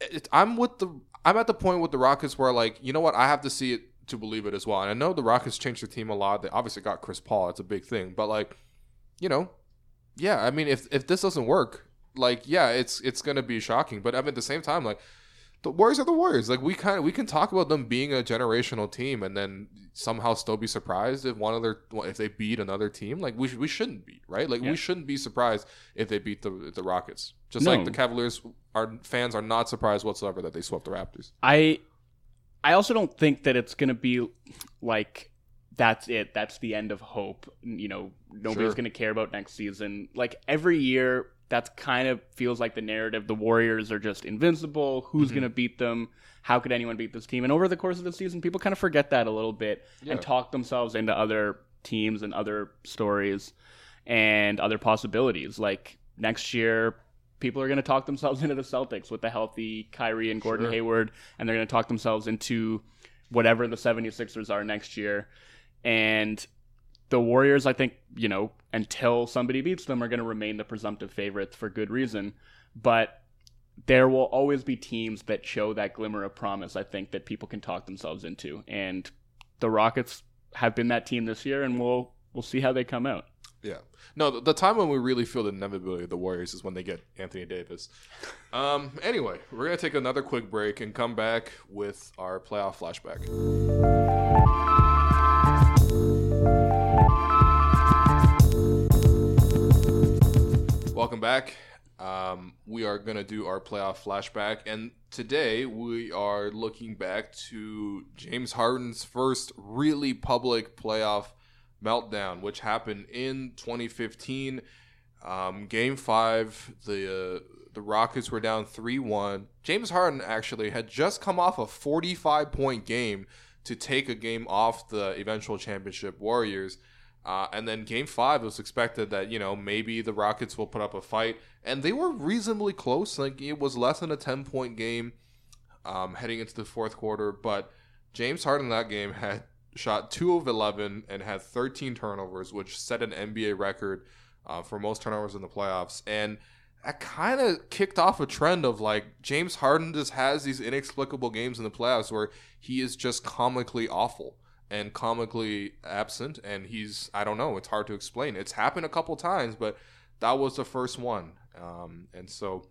it, I'm with the I'm at the point with the Rockets where like you know what I have to see it to believe it as well. And I know the Rockets changed their team a lot. They obviously got Chris Paul. It's a big thing, but like you know, yeah. I mean, if if this doesn't work, like yeah, it's it's gonna be shocking. But I mean, at the same time, like the Warriors are the Warriors. Like we kind of we can talk about them being a generational team, and then somehow still be surprised if one of their if they beat another team. Like we we shouldn't be right. Like Yeah. we shouldn't be surprised if they beat the the Rockets. Just No. like the Cavaliers, our fans are not surprised whatsoever that they swept the Raptors. I I also don't think that it's going to be like that's it. That's the end of hope. You know, nobody's Sure. going to care about next season. Like every year that's kind of feels like the narrative the Warriors are just invincible. Who's Mm-hmm. going to beat them? How could anyone beat this team? And over the course of the season, people kind of forget that a little bit Yeah. and talk themselves into other teams and other stories and other possibilities. Like next year, people are going to talk themselves [laughs] into the Celtics with the healthy Kyrie and Gordon Sure. Hayward, and they're going to talk themselves into whatever the 76ers are next year. And the Warriors, I think, you know, until somebody beats them, are going to remain the presumptive favorites for good reason. But there will always be teams that show that glimmer of promise, I think, that people can talk themselves into. And the Rockets have been that team this year, and we'll we'll see how they come out. Yeah. No, the, time when we really feel the inevitability of the Warriors is when they get Anthony Davis. Um, anyway, we're going to take another quick break and come back with our playoff flashback. Back. Um, we are going to do our playoff flashback. And today we are looking back to James Harden's first really public playoff meltdown, which happened in 2015. Um, game five, the uh, the Rockets were down three one. James Harden actually had just come off a 45 point game to take a game off the eventual championship Warriors. Uh, and then game five it was expected that you know maybe the Rockets will put up a fight, and they were reasonably close. Like it was less than a 10 point game um, heading into the fourth quarter, but James Harden that game had shot two of 11 and had 13 turnovers, which set an NBA record uh, for most turnovers in the playoffs. And that kind of kicked off a trend of like James Harden just has these inexplicable games in the playoffs where he is just comically awful and comically absent. And he's, I don't know, it's hard to explain. It's happened a couple times, but that was the first one. Um, and so,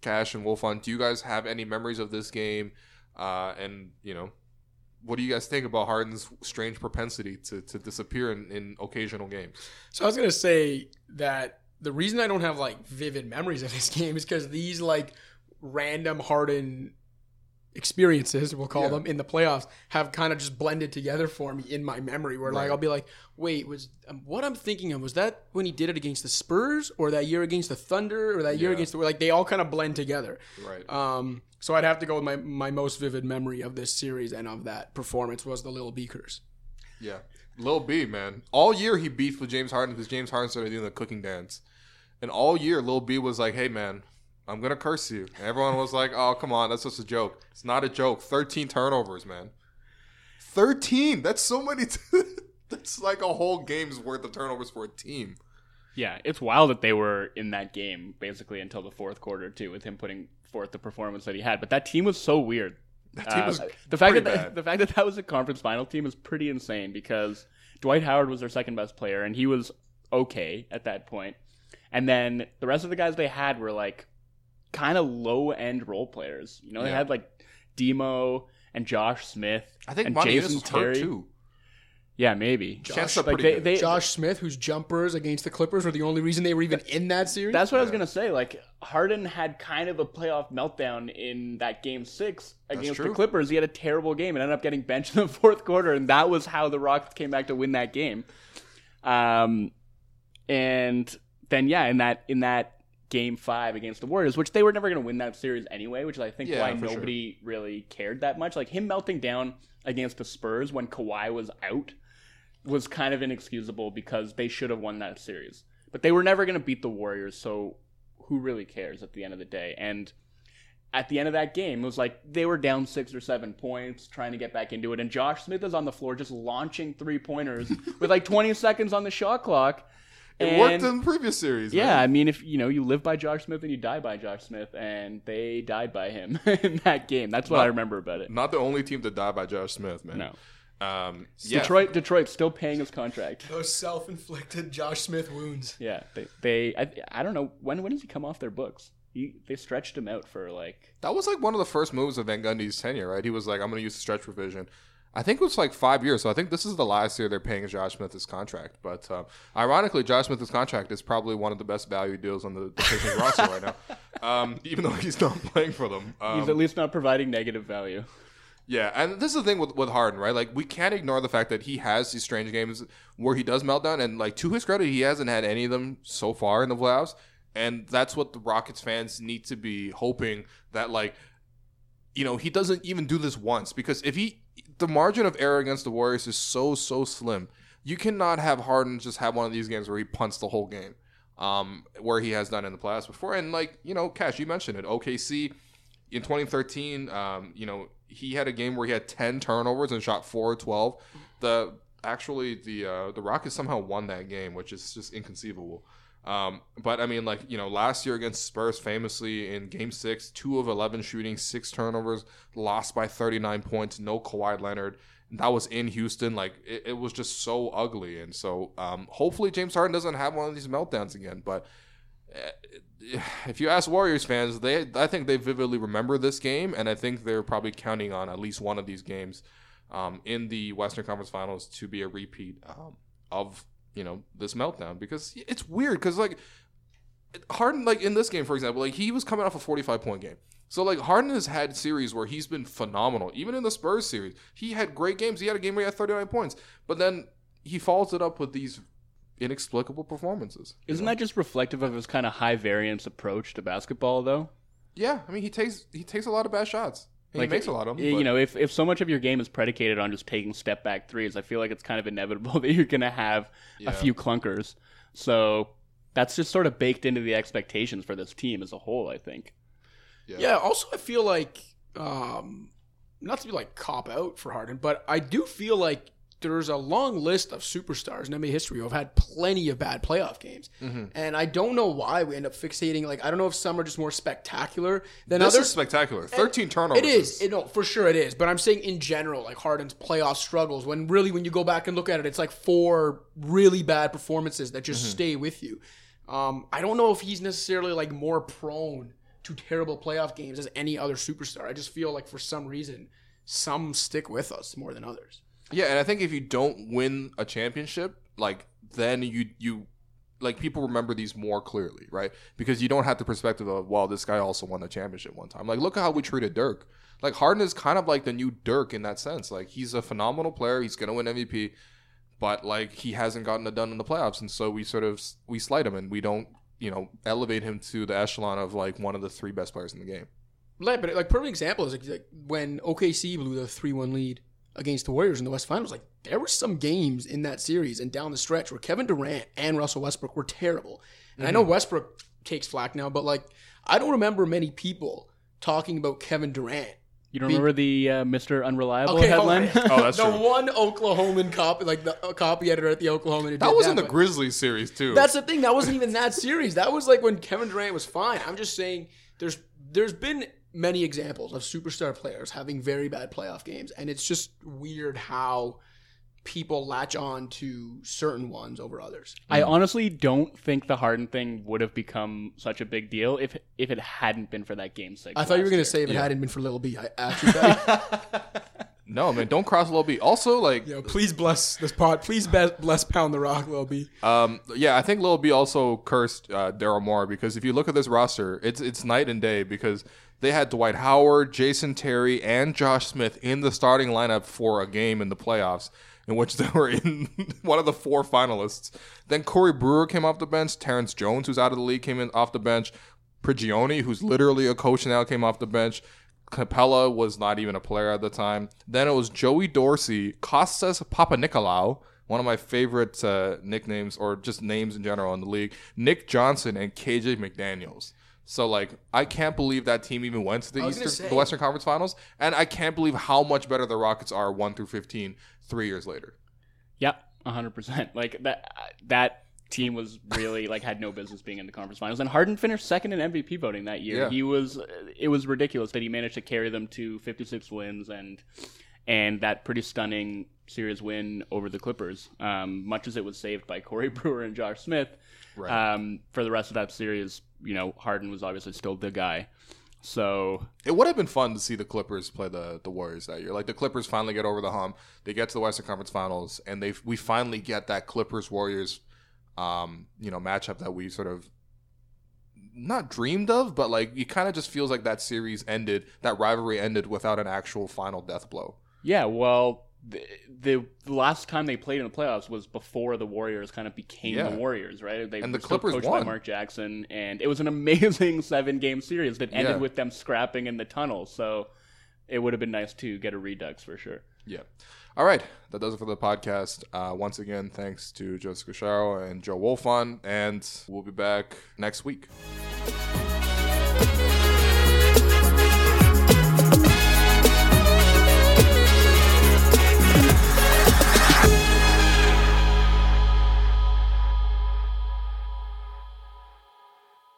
Cash and Wolfson, do you guys have any memories of this game? Uh, and, you know, what do you guys think about Harden's strange propensity to, to disappear in, in occasional games? So I was gonna say that the reason I don't have like vivid memories of this [laughs] game is because these like random Harden experiences, we'll call Yeah. them, in the playoffs have kind of just blended together for me in my memory. Where like I'll be like, wait, was um, what I'm thinking of was that when he did it against the Spurs, or that year against the Thunder, or that year Yeah. against the like they all kind of blend together. Right. Um, so I'd have to go with my my most vivid memory of this series and of that performance was the Lil B curse. Yeah. Lil B, man. All year he beefed with James Harden because James Harden started doing the cooking dance. And all year Lil B was like, hey, man, I'm going to curse you. And everyone was like, oh, come on. That's just a joke. It's not a joke. 13 turnovers, man. 13. That's so many. T- [laughs] that's like a whole game's worth of turnovers for a team. Yeah, it's wild that they were in that game basically until the fourth quarter too, with him putting forth the performance that he had. But that team was so weird. That team Uh, was the fact that bad. [laughs] the fact that that was a conference final team is pretty insane because Dwight Howard was their second best player and he was okay at that point. And then the rest of the guys they had were like kind of low end role players. You know, they Yeah. had like Demo and Josh Smith. I think and Monty Jason was hurt Terry. too. Yeah, maybe. Josh- like they, they, Josh Smith, whose jumpers against the Clippers were the only reason they were even in that series. That's what I was gonna say. Like Harden had kind of a playoff meltdown in that game six against the. Clippers. He had a terrible game and ended up getting benched in the [laughs] fourth quarter, and that was how the Rockets came back to win that game. Um, and then yeah, in that in that game five against the Warriors, which they were never gonna win that series anyway, which is I think Yeah, why for sure. nobody really cared that much. Like him melting down against the Spurs when Kawhi was out was kind of inexcusable because they should have won that series. But they were never going to beat the Warriors, so who really cares at the end of the day? And at the end of that game, it was like they were down six or seven points, trying to get back into it. And Josh Smith is on the floor just launching three pointers [laughs] with like 20 seconds on the shot clock. It And- worked in the previous series. yeah, man. I mean, if you know, you live by Josh Smith and you die by Josh Smith, and they died by him [laughs] in that game. That's what Not- I remember about it. Not the only team to die by Josh Smith, man. No, Um, yeah. Detroit, Detroit's still paying his contract. [laughs] Those self-inflicted Josh Smith wounds. Yeah, they, they I, I don't know when when does he come off their books? He they stretched him out for like That was like one of the first moves of Van Gundy's tenure, right? He was like, I'm going to use the stretch provision. I think it was like five years. So I think this is the last year they're paying Josh Smith his contract. But uh, ironically, Josh Smith's contract is probably one of the best value deals on the, the Pistons [laughs] roster right now, um, even though he's not playing for them. Um, he's at least not providing negative value. Yeah, and this is the thing with, with Harden, right? Like we can't ignore the fact that he has these strange games where he does meltdown, and like to his credit, he hasn't had any of them so far in the playoffs, and that's what the Rockets fans need to be hoping that like, you know, he doesn't even do this once because if he, the margin of error against the Warriors is so so slim, you cannot have Harden just have one of these games where he punts the whole game, um, where he has done in the playoffs before, and like you know, Cash, you mentioned it, OKC in 2013, um, you know, he had a game where he had 10 turnovers and shot 4 of 12. The actually the uh, the Rockets somehow won that game, which is just inconceivable. Um, but I mean, like you know, last year against Spurs, famously in Game Six, two of 11 shooting, six turnovers, lost by 39 points, no Kawhi Leonard, that was in Houston. Like it, it was just so ugly, and so um, hopefully James Harden doesn't have one of these meltdowns again. But uh, if you ask Warriors fans, they I think they vividly remember this game, and I think they're probably counting on at least one of these games um, in the Western Conference Finals to be a repeat um, of you know this meltdown because it's weird because like Harden like in this game for example like he was coming off a 45 point game. So like Harden has had series where he's been phenomenal. Even in the Spurs series he had great games. He had a game where he had 39 points. But then he follows it up with these inexplicable performances Isn't that just reflective of his kind of high variance approach to basketball, though? yeah I mean he takes he takes a lot of bad shots and he makes a lot of them You but- know, if, if so much of your game is predicated on just taking step back threes, I feel like it's kind of inevitable [laughs] that you're going to have Yeah. a few clunkers. So that's just sort of baked into the expectations for this team as a whole, I think. Yeah. Yeah. Also, I feel like, um, not to be like cop out for Harden, but I do feel like there's a long list of superstars in NBA history who have had plenty of bad playoff games, Mm-hmm. and I don't know why we end up fixating. Like, I don't know if some are just more spectacular than this others. spectacular 13 turnovers It is. It, no, for sure it is. But I'm saying in general, like Harden's playoff struggles, when really when you go back and look at it, it's like four really bad performances that just stay with you. Um, I don't know if he's necessarily like more prone to terrible playoff games as any other superstar. I just feel like for some reason, some stick with us more than others. Yeah, and I think if you don't win a championship, like then you you like people remember these more clearly, right? Because you don't have the perspective of, well, this guy also won the championship one time. Like look at how we treated Dirk. Like Harden is kind of like the new Dirk in that sense. Like he's a phenomenal player, he's going to win MVP, but like he hasn't gotten it done in the playoffs and so we sort of we slight him and we don't, you know, elevate him to the echelon of like one of the three best players in the game. Like, but like perfect example is like, like when OKC blew the three one lead against the Warriors in the West Finals. Like there were some games in that series and down the stretch where Kevin Durant and Russell Westbrook were terrible. And I know Westbrook takes flack now, but like I don't remember many people talking about Kevin Durant. You don't remember the uh, Mr. Unreliable hold headline? on. Oh, that's [laughs] the true. one Oklahoman copy, like the uh, copy editor at the Oklahoma. who That did was in the Grizzlies series too. That's the thing. That wasn't even that series. That was like when Kevin Durant was fine. I'm just saying there's there's been many examples of superstar players having very bad playoff games, and it's just weird how people latch on to certain ones over others. I honestly don't think the Harden thing would have become such a big deal if if it hadn't been for that game six. I thought you were gonna say if it hadn't been for Lil B. I actually thought, [laughs] [laughs] no, man, don't cross Lil B. Also, like yo, please bless this pod. Please be- bless Pound the Rock, Lil B. Um, yeah, I think Lil B also cursed uh, Daryl Morey because if you look at this roster, it's it's night and day because they had Dwight Howard, Jason Terry, and Josh Smith in the starting lineup for a game in the playoffs in which [laughs] they were in one of the four finalists. Then Corey Brewer came off the bench. Terrence Jones, who's out of the league, came in off the bench. Prigioni, who's literally a coach now, came off the bench. Capela was not even a player at the time. Then it was Joey Dorsey, Costas Papanikolaou, one of my favorite uh, nicknames or just names in general in the league, Nick Johnson, and KJ McDaniels. So like, I can't believe that team even went to the was Eastern, say- the Western Conference Finals, and I can't believe how much better the Rockets are one through 15 three years later. Yep, hundred percent. Like that that team was really like had no business being in the conference finals. And Harden finished second in MVP voting that year. Yeah. He was it was ridiculous that he managed to carry them to 56 wins and and that pretty stunning series win over the Clippers. Um, much as it was saved by Corey [laughs] Brewer and Josh Smith, Right. um, for the rest of that series, you know, Harden was obviously still the guy. So It would have been fun to see the Clippers play the, the Warriors that year. Like the Clippers finally get over the hump. They get to the Western Conference Finals, and they we finally get that Clippers Warriors, um, you know, matchup that we sort of not dreamed of, but like it kind of just feels like that series ended, that rivalry ended without an actual final death blow. Yeah, well, the, the last time they played in the playoffs was before the Warriors kind of became Yeah. the Warriors, right? They And were the Clippers coached by. Mark Jackson, and it was an amazing [laughs] seven game series that ended Yeah. with them scrapping in the tunnel. So it would have been nice to get a redux for sure. Yeah. All right, that does it for the podcast. Uh, once again, thanks to Joe Casciaro and Joe Wolfson, and we'll be back next week.